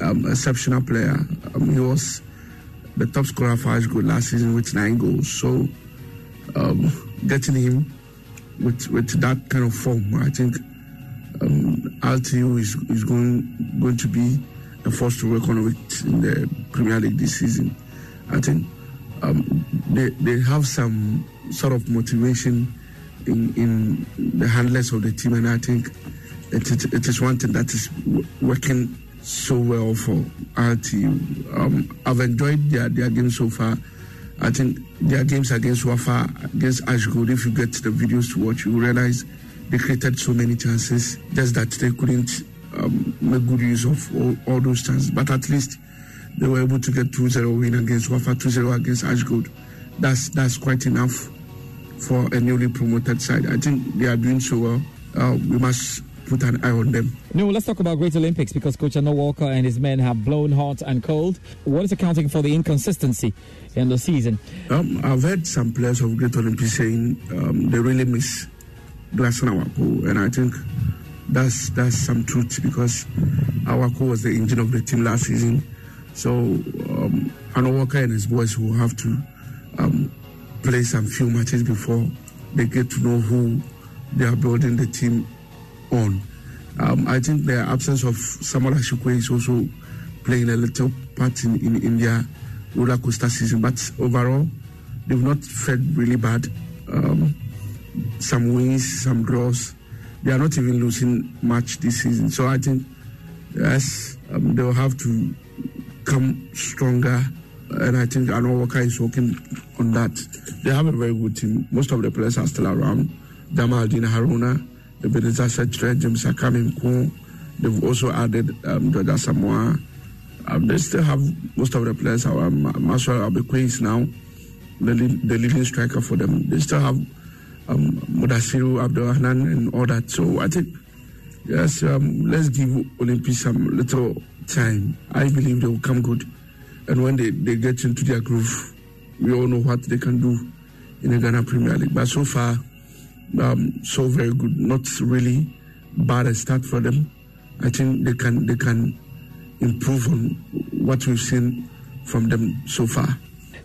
um, exceptional player. Um, he was the top scorer for Ashgold last season with nine goals. So um, getting him with with that kind of form, I think um, RTU is is going going to be a force to reckon with in the Premier League this season. I think um, they they have some sort of motivation in in the handlers of the team, and I think it is, it is one thing that is working so well for our team. Um, I've enjoyed their, their games so far. I think their games against Wafa, against Ashgold, if you get the videos to watch, you realize they created so many chances, just that they couldn't um, make good use of all, all, those chances. But at least they were able to get 2 0 win against Wafa, 2 0 against Ashgold. That's, that's quite enough for a newly promoted side. I think they are doing so well. Uh, we must put an eye on them. No, let's talk about Great Olympics because Coach Annor Walker and his men have blown hot and cold. What is accounting for the inconsistency in the season? Um, I've heard some players of Great Olympics saying um, they really miss Gladson Awako, and I think that's that's some truth because Awako was the engine of the team last season. So um, Annor Walker and his boys will have to um, play some few matches before they get to know who they are building the team on. Um, I think the absence of Samuel Ashukwe is also playing a little part in, in, in their roller coaster season. But overall, they've not felt really bad. Um, some wins, some draws. They are not even losing much this season. So I think, yes, um, they'll have to come stronger. And I think Annor Walker is working on that. They have a very good team. Most of the players are still around. Jamal Dina Haruna, Ebenezer Setre, James Akaminku. They've also added um, Georgia Samoa. Um, they still have most of the players. Um, Marshall Abekwe is now the, lead, the leading striker for them. They still have um, Mudasiru Abdulrahman and all that. So I think, yes, um, let's give Olympics some little time. I believe they will come good. And when they, they get into their groove, we all know what they can do in the Ghana Premier League. But so far, um, so very good. Not really bad a start for them. I think they can they can improve on what we've seen from them so far.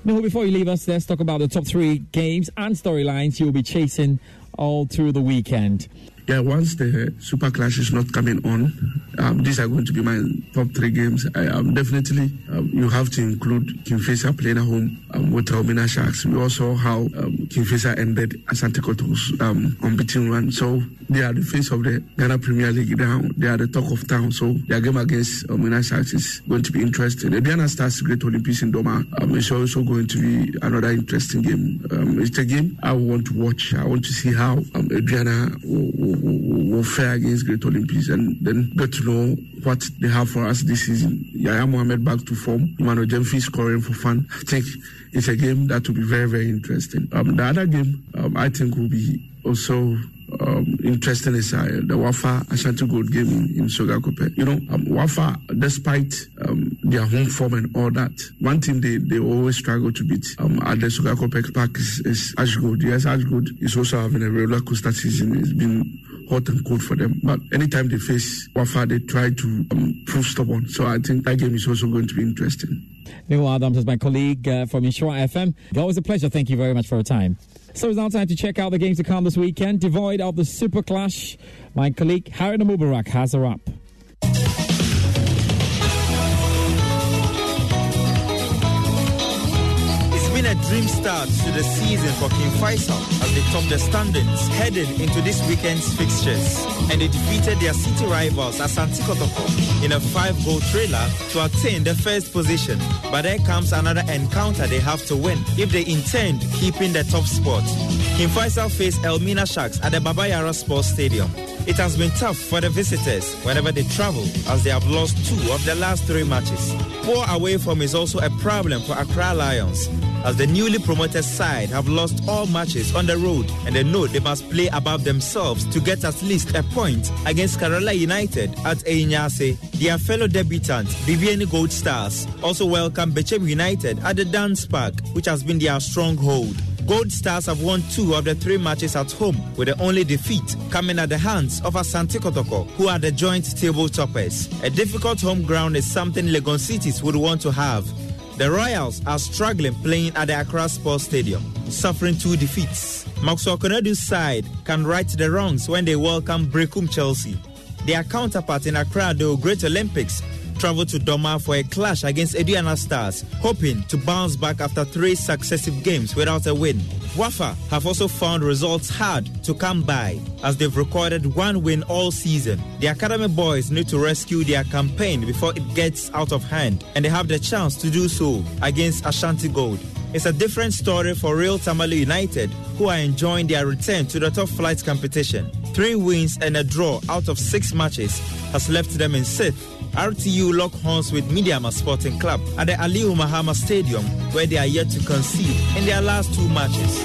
No, before you leave us, let's talk about the top three games and storylines you'll be chasing all through the weekend. Yeah, once the Super Clash is not coming on, um, these are going to be my top three games. I, um, definitely, um, you have to include King Faisal playing at home um, with Elmina Sharks. We also how um, King Faisal ended Asante Koto's um, unbeaten run. So they are the face of the Ghana Premier League now. They are the talk of town. So their game against Elmina Sharks is going to be interesting. The Diana Stars Great Olympics in Dormaa um, is also going to be another interesting game. Um, it's a game I want to watch. I want to see how um, Aduana will, will will fare against Great Olympics and then get to know what they have for us this season. Yaya Mohammed back to form, Emmanuel Jemfi scoring for fun. I think it's a game that will be very, very interesting. Um, the other game um, I think will be also um, interesting is uh, the Wafa Ashanti Gold game in, in Sogakope. You know, um, Wafa, despite um, their home form and all that, one team they, they always struggle to beat um, at the Sogakope Park is, is Ashgold. Yes, Ashgold is also having a roller coaster season. It's been hot and cold for them. But anytime they face Wafa, they try to um, prove stubborn. So I think that game is also going to be interesting. Neil Adams is my colleague uh, from Insure FM. Always a pleasure. Thank you very much for your time. So it's now time to check out the games to come this weekend. Devoid of the Super Clash, my colleague Harry Mubarak has a wrap. Been a dream start to the season for King Faisal as they top the standings heading into this weekend's fixtures. And they defeated their city rivals Asante Kotoko in a five-goal thriller to attain the first position. But there comes another encounter they have to win if they intend keeping the top spot. King Faisal face Elmina Sharks at the Baba Yara Sports Stadium. It has been tough for the visitors whenever they travel as they have lost two of their last three matches. Poor away form is also a problem for Accra Lions as the newly promoted side have lost all matches on the road and they know they must play above themselves to get at least a point against Karela United at Einyase. Their fellow debutant, Bibiani Gold Stars, also welcome Bechem United at the Dance Park, which has been their stronghold. Gold Stars have won two of the three matches at home, with the only defeat coming at the hands of Asante Kotoko, who are the joint table toppers. A difficult home ground is something Legon Cities would want to have. The Royals are struggling playing at the Accra Sports Stadium, suffering two defeats. Maxwell Konadu's side can right the wrongs when they welcome Berekum Chelsea. Their counterpart in Accra, the Great Olympics, travel to Dormaa for a clash against Aduana Stars, hoping to bounce back after three successive games without a win. Wafa have also found results hard to come by as they've recorded one win all season. The Academy boys need to rescue their campaign before it gets out of hand, and they have the chance to do so against Ashanti Gold. It's a different story for Real Tamale United, who are enjoying their return to the top flight competition. Three wins and a draw out of six matches has left them in sixth RTU lock horns with Medeama Sporting Club at the Aliu Mahama Stadium, where they are yet to concede in their last two matches.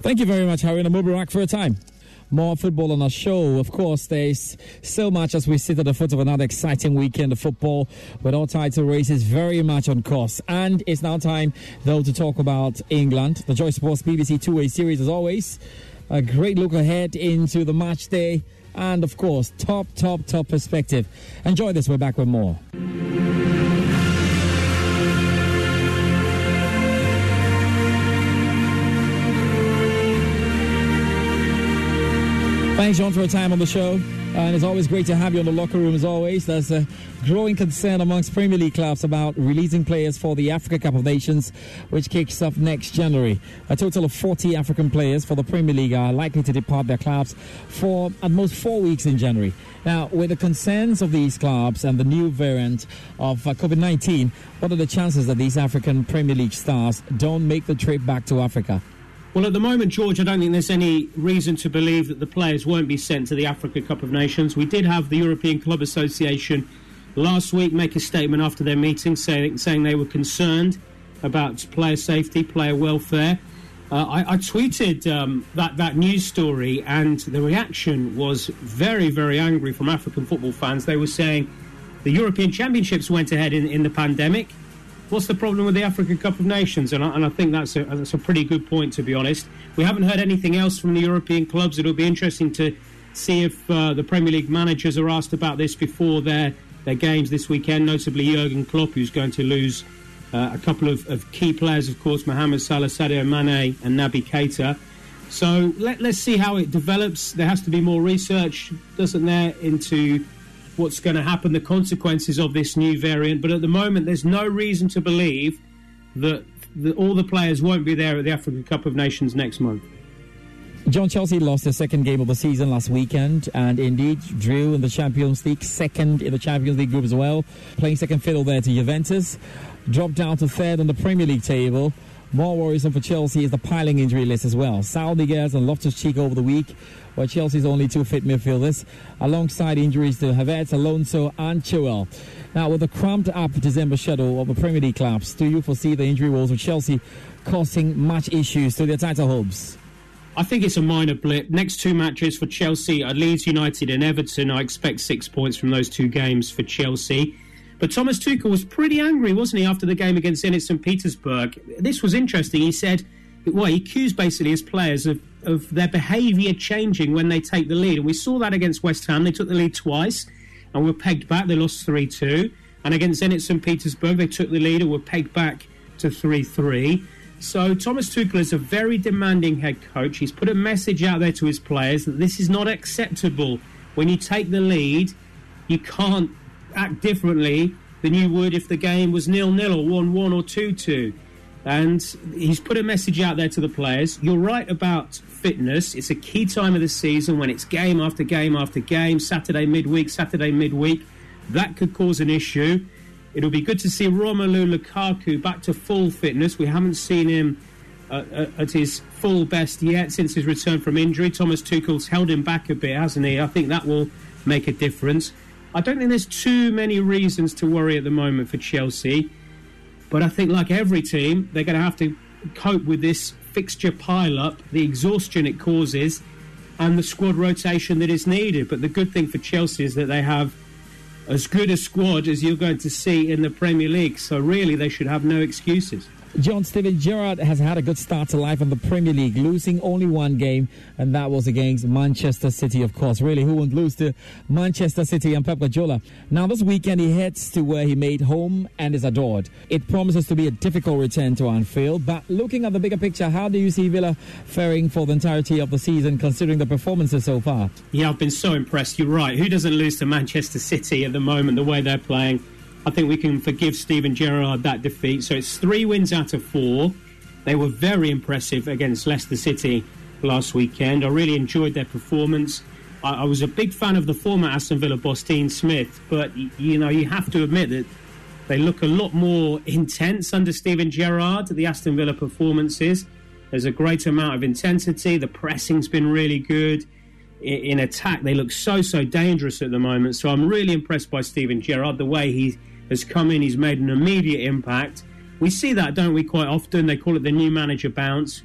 Thank you very much, Harry Haruna Mubarak, for your time. More football on our show. Of course, there's so much as we sit at the foot of another exciting weekend of football with all title races very much on course. And it's now time, though, to talk about England. The Joy Sports BBC two way series, as always. A great look ahead into the match day and, of course, top, top, top perspective. Enjoy this. We're back with more. Thanks, John, for your time on the show. And it's always great to have you in the locker room, as always. There's a growing concern amongst Premier League clubs about releasing players for the Africa Cup of Nations, which kicks off next January. A total of 40 African players for the Premier League are likely to depart their clubs for at most four weeks in January. Now, with the concerns of these clubs and the new variant of uh, COVID 19, what are the chances that these African Premier League stars don't make the trip back to Africa? Well, at the moment, George, I don't think there's any reason to believe that the players won't be sent to the Africa Cup of Nations. We did have the European Club Association last week make a statement after their meeting saying, saying they were concerned about player safety, player welfare. Uh, I, I, tweeted um, that, that news story, and the reaction was very, very angry from African football fans. They were saying the European Championships went ahead in, in the pandemic what's the problem with the African Cup of Nations? And I, and I think that's a, that's a pretty good point, to be honest. We haven't heard anything else from the European clubs. It'll be interesting to see if uh, the Premier League managers are asked about this before their, their games this weekend, notably Jurgen Klopp, who's going to lose uh, a couple of, of, key players, of course, Mohamed Salah, Sadio Mane, and Naby Keita. So let, let's see how it develops. There has to be more research, doesn't there, into what's going to happen, the consequences of this new variant. But at the moment, there's no reason to believe that the, all the players won't be there at the African Cup of Nations next month. John Chelsea lost their second game of the season last weekend and indeed drew in the Champions League, second in the Champions League group as well, playing second fiddle there to Juventus. Dropped down to third on the Premier League table More worrisome for Chelsea is the piling injury list as well. Saul Niguez and Loftus-Cheek over the week, while Chelsea's only two fit midfielders, alongside injuries to Havertz, Alonso and Chilwell. Now, with the cramped up December schedule of the Premier League clubs, do you foresee the injury woes of Chelsea causing much issues to their title hopes? I think it's a minor blip. Next two matches for Chelsea are Leeds United and Everton. I expect six points from those two games for Chelsea. But Thomas Tuchel was pretty angry, wasn't he, after the game against Zenit St. Petersburg? This was interesting. He said, well, he accused basically his players of, of their behaviour changing when they take the lead. And we saw that against West Ham. They took the lead twice and were pegged back. They lost 3 2. And against Zenit St. Petersburg, they took the lead and were pegged back to 3 3. So Thomas Tuchel is a very demanding head coach. He's put a message out there to his players that this is not acceptable. When you take the lead, you can't act differently than you would if the game was nil nil or one one or two two. And he's put a message out there to the players. You're right about fitness. It's a key time of the season when it's game after game after game, Saturday midweek, Saturday midweek. That could cause an issue. It'll be good to see Romelu Lukaku back to full fitness. We haven't seen him uh, uh, at his full best yet since his return from injury. Thomas Tuchel's held him back a bit, hasn't he? I think that will make a difference. I don't think there's too many reasons to worry at the moment for Chelsea, but I think, like every team, they're going to have to cope with this fixture pile up, the exhaustion it causes, and the squad rotation that is needed. But the good thing for Chelsea is that they have as good a squad as you're going to see in the Premier League. So really, they should have no excuses. John Steven Gerrard has had a good start to life in the Premier League, losing only one game, and that was against Manchester City, of course. Really, who wouldn't lose to Manchester City and Pep Guardiola? Now, this weekend he heads to where he made home and is adored. It promises to be a difficult return to Anfield, but looking at the bigger picture, how do you see Villa faring for the entirety of the season, considering the performances so far? Yeah, I've been so impressed. You're right. Who doesn't lose to Manchester City at the moment, the way they're playing? I think we can forgive Steven Gerrard that defeat. So it's three wins out of four. They were very impressive against Leicester City last weekend. I really enjoyed their performance. I, I was a big fan of the former Aston Villa boss, Dean Smith, but you know you have to admit that they look a lot more intense under Steven Gerrard. The Aston Villa performances. There's a great amount of intensity. The pressing's been really good. In, attack, they look so so dangerous at the moment. So I'm really impressed by Steven Gerrard, the way he has come in, he's made an immediate impact. We see that, don't we, quite often? They call it the new manager bounce.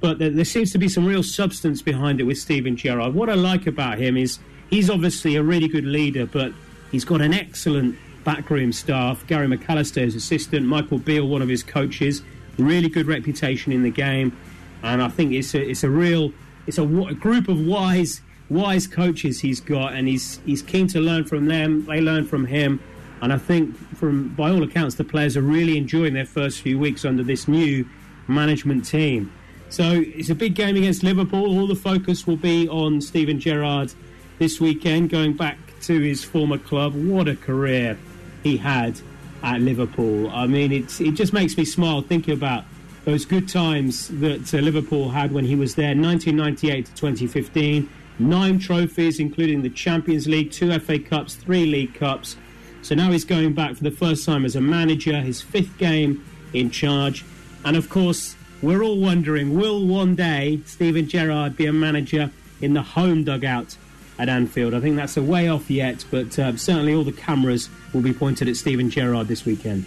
But there, there seems to be some real substance behind it with Steven Gerrard. What I like about him is he's obviously a really good leader, but he's got an excellent backroom staff. Gary McAllister, his assistant, Michael Beale, one of his coaches, really good reputation in the game. And I think it's a, it's a real, it's a, a group of wise, wise coaches he's got, and he's he's keen to learn from them. They learn from him, and I think, from by all accounts, the players are really enjoying their first few weeks under this new management team. So it's a big game against Liverpool. All the focus will be on Steven Gerrard this weekend, going back to his former club. What a career he had at Liverpool. I mean, it, it just makes me smile thinking about those good times that uh, Liverpool had when he was there, 1998 to 2015. Nine trophies, including the Champions League, two FA Cups, three League Cups. So now he's going back for the first time as a manager, his fifth game in charge. And of course, we're all wondering will one day Steven Gerrard be a manager in the home dugout at Anfield? I think that's a way off yet, but uh, certainly all the cameras will be pointed at Steven Gerrard this weekend.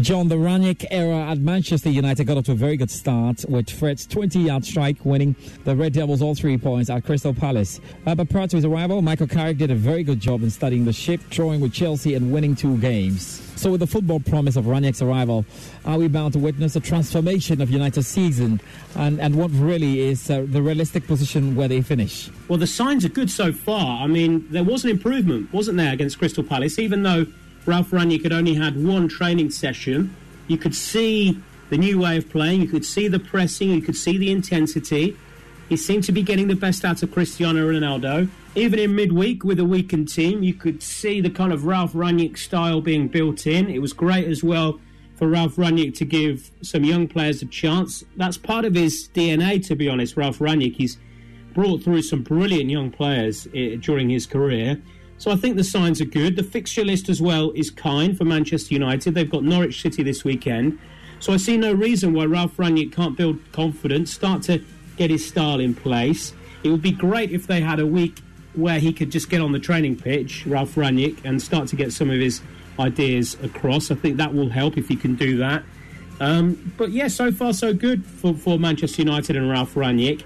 John, the Rangnick era at Manchester United got off to a very good start with Fred's 20 yard strike winning the Red Devils all three points at Crystal Palace. Uh, but prior to his arrival, Michael Carrick did a very good job in studying the ship, drawing with Chelsea and winning two games. So, with the football promise of Rangnick's arrival, are we bound to witness a transformation of United's season and, and what really is uh, the realistic position where they finish? Well, the signs are good so far. I mean, there was an improvement, wasn't there, against Crystal Palace, even though Ralph Rangnick had only had one training session. You could see the new way of playing, you could see the pressing, you could see the intensity. He seemed to be getting the best out of Cristiano Ronaldo. Even in midweek with a weakened team, you could see the kind of Ralph Rangnick style being built in. It was great as well for Ralph Rangnick to give some young players a chance. That's part of his DNA, to be honest. Ralph Rangnick, he's brought through some brilliant young players eh, during his career. So I think the signs are good. The fixture list as well is kind for Manchester United. They've got Norwich City this weekend. So I see no reason why Ralph Rangnick can't build confidence, start to get his style in place. It would be great if they had a week where he could just get on the training pitch, Ralph Rangnick, and start to get some of his ideas across. I think that will help if he can do that. Um, but yeah, so far so good for, for Manchester United and Ralph Rangnick.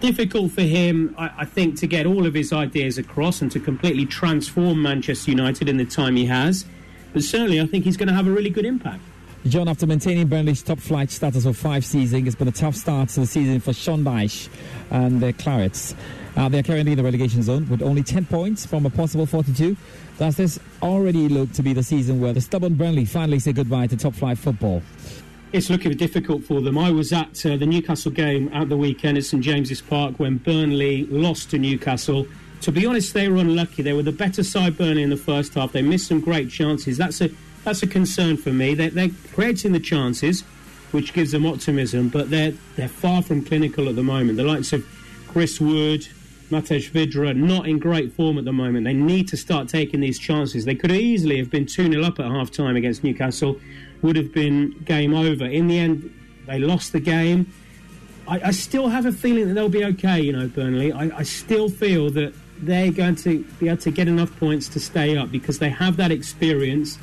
Difficult for him, I, I think, to get all of his ideas across and to completely transform Manchester United in the time he has. But certainly, I think he's going to have a really good impact. John, after maintaining Burnley's top flight status for five seasons, it's been a tough start to the season for Sean Dyche and the Clarets. Uh, they're currently in the relegation zone with only 10 points from a possible 42. Does this already look to be the season where the stubborn Burnley finally say goodbye to top flight football? It's looking difficult for them. I was at uh, the Newcastle game at the weekend at St James's Park when Burnley lost to Newcastle. To be honest, they were unlucky. They were the better side, Burnley, in the first half. They missed some great chances. That's a that's a concern for me. They're, they're creating the chances, which gives them optimism, but they're they're far from clinical at the moment. The likes of Chris Wood, Matej Vydra, not in great form at the moment. They need to start taking these chances. They could easily have been 2 0 up at half time against Newcastle, would have been game over. In the end, they lost the game. I, I still have a feeling that they'll be okay, you know, Burnley. I, I still feel that they're going to be able to get enough points to stay up because they have that experience.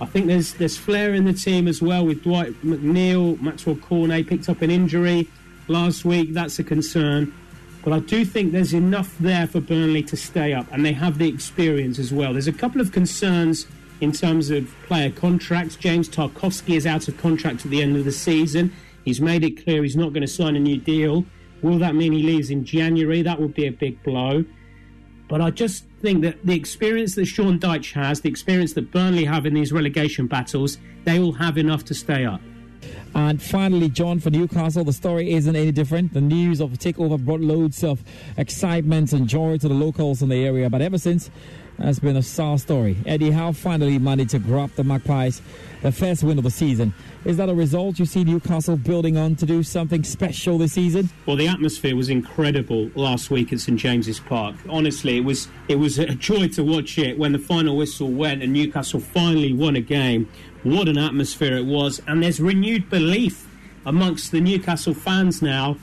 I think there's there's flair in the team as well with Dwight McNeil, Maxwell Cornet picked up an injury last week. That's a concern. But I do think there's enough there for Burnley to stay up, and they have the experience as well. There's a couple of concerns in terms of player contracts. James Tarkowski is out of contract at the end of the season. He's made it clear he's not going to sign a new deal. Will that mean he leaves in January? That would be a big blow. But I just think that the experience that Sean Dyche has, the experience that Burnley have in these relegation battles, they will have enough to stay up. And finally, John, for Newcastle, the story isn't any different. The news of the takeover brought loads of excitement and joy to the locals in the area, but ever since, that's been a sour story. Eddie Howe finally managed to grab the Magpies the first win of the season. Is that a result you see Newcastle building on to do something special this season? Well, the atmosphere was incredible last week at St James's Park. Honestly, it was it was a joy to watch it when the final whistle went and Newcastle finally won a game. What an atmosphere it was, and there's renewed belief amongst the Newcastle fans now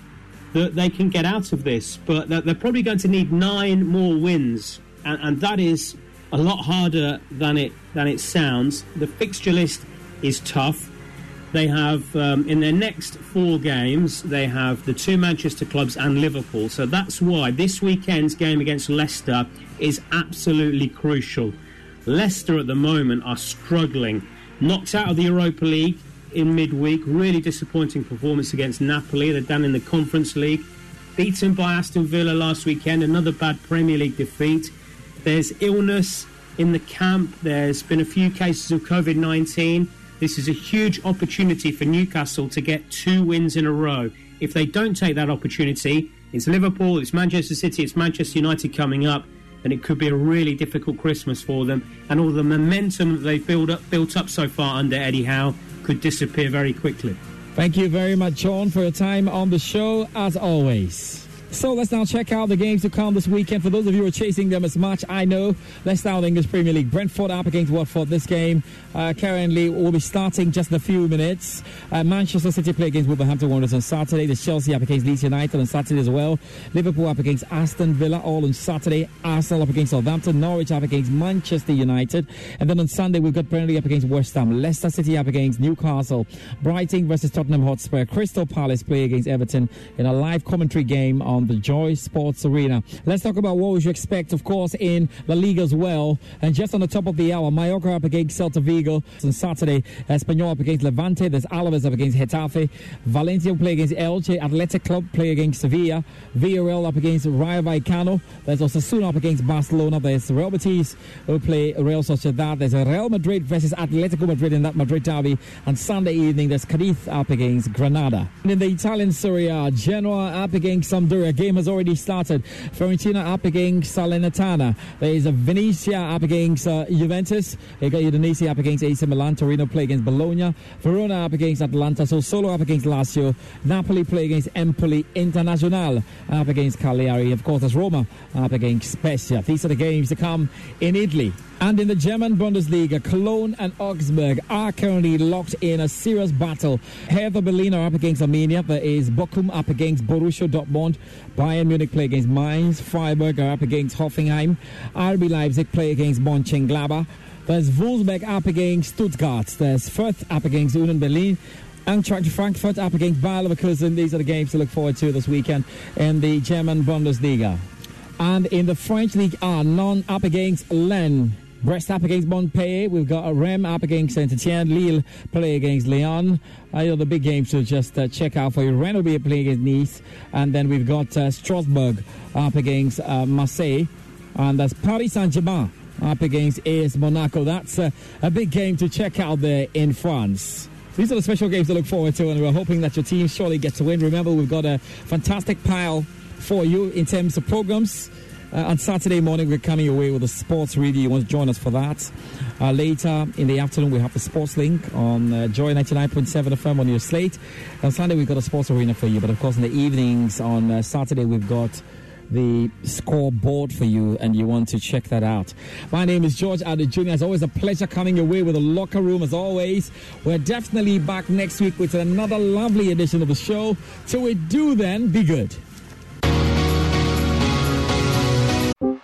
that they can get out of this, but they're probably going to need nine more wins and, and that is a lot harder than it than it sounds. The fixture list is tough. They have um, in their next four games they have the two Manchester clubs and Liverpool. So that's why this weekend's game against Leicester is absolutely crucial. Leicester at the moment are struggling, knocked out of the Europa League in midweek. Really disappointing performance against Napoli. They're down in the Conference League. Beaten by Aston Villa last weekend. Another bad Premier League defeat. There's illness in the camp. There's been a few cases of COVID 19. This is a huge opportunity for Newcastle to get two wins in a row. If they don't take that opportunity, it's Liverpool, it's Manchester City, it's Manchester United coming up, and it could be a really difficult Christmas for them. And all the momentum that they've built up, built up so far under Eddie Howe could disappear very quickly. Thank you very much, Sean, for your time on the show, as always. So let's now check out the games to come this weekend. For those of you who are chasing them as much, I know. Let's start the English Premier League. Brentford up against Watford. This game uh, currently will be starting just in a few minutes. Uh, Manchester City play against Wolverhampton Wanderers on Saturday. The Chelsea up against Leeds United on Saturday as well. Liverpool up against Aston Villa all on Saturday. Arsenal up against Southampton. Norwich up against Manchester United. And then on Sunday we've got Burnley up against West Ham. Leicester City up against Newcastle. Brighton versus Tottenham Hotspur. Crystal Palace play against Everton in a live commentary game on the Joy Sports Arena. Let's talk about what we should expect, of course, in the league as well. And just on the top of the hour, Mallorca up against Celta Vigo on Saturday. Espanyol up against Levante. There's Alaves up against Getafe. Valencia play against Elche. Athletic Club play against Sevilla. Villarreal up against Rayo Vallecano. There's Osasuna up against Barcelona. There's Real Betis who play Real Sociedad. There's Real Madrid versus Atletico Madrid in that Madrid derby. And Sunday evening, there's Cadiz up against Granada. And in the Italian Serie A, Genoa up against Sampdoria. A game has already started. Fiorentina up against Salernitana. There is a Venezia up against uh, Juventus. You got Udinese up against AC Milan. Torino play against Bologna. Verona up against Atalanta. solo up against Lazio. Napoli play against Empoli. Internazionale up against Cagliari. Of course, there's Roma up against Spezia. These are the games to come in Italy. And in the German Bundesliga, Cologne and Augsburg are currently locked in a serious battle. Hertha Berlin are up against Arminia. There is Bochum up against Borussia Dortmund. Bayern Munich play against Mainz. Freiburg are up against Hoffenheim. RB Leipzig play against Mönchengladbach. There's Wolfsburg up against Stuttgart. There's Fürth up against Union Berlin. Eintracht Frankfurt up against Bayer Leverkusen. These are the games to look forward to this weekend in the German Bundesliga. And in the French League are Nantes up against Lens. Brest up against Montpellier. We've got a Reims up against Saint Etienne. Lille play against Lyon. I know the big games to just uh, check out for you. Rennes will be playing against Nice. And then we've got uh, Strasbourg up against uh, Marseille. And that's Paris Saint Germain up against AS Monaco. That's uh, a big game to check out there in France. These are the special games to look forward to, and we're hoping that your team surely gets to win. Remember, we've got a fantastic pile for you in terms of programs. Uh, on Saturday morning, we're coming away with a sports review. You want to join us for that? Uh, later in the afternoon, we have the sports link on uh, Joy 99.7 FM on your slate. On Sunday, we've got a sports arena for you. But of course, in the evenings on uh, Saturday, we've got the scoreboard for you and you want to check that out. My name is George Addo Jr. It's always a pleasure coming away with a locker room as always. We're definitely back next week with another lovely edition of the show. Till we do then, be good.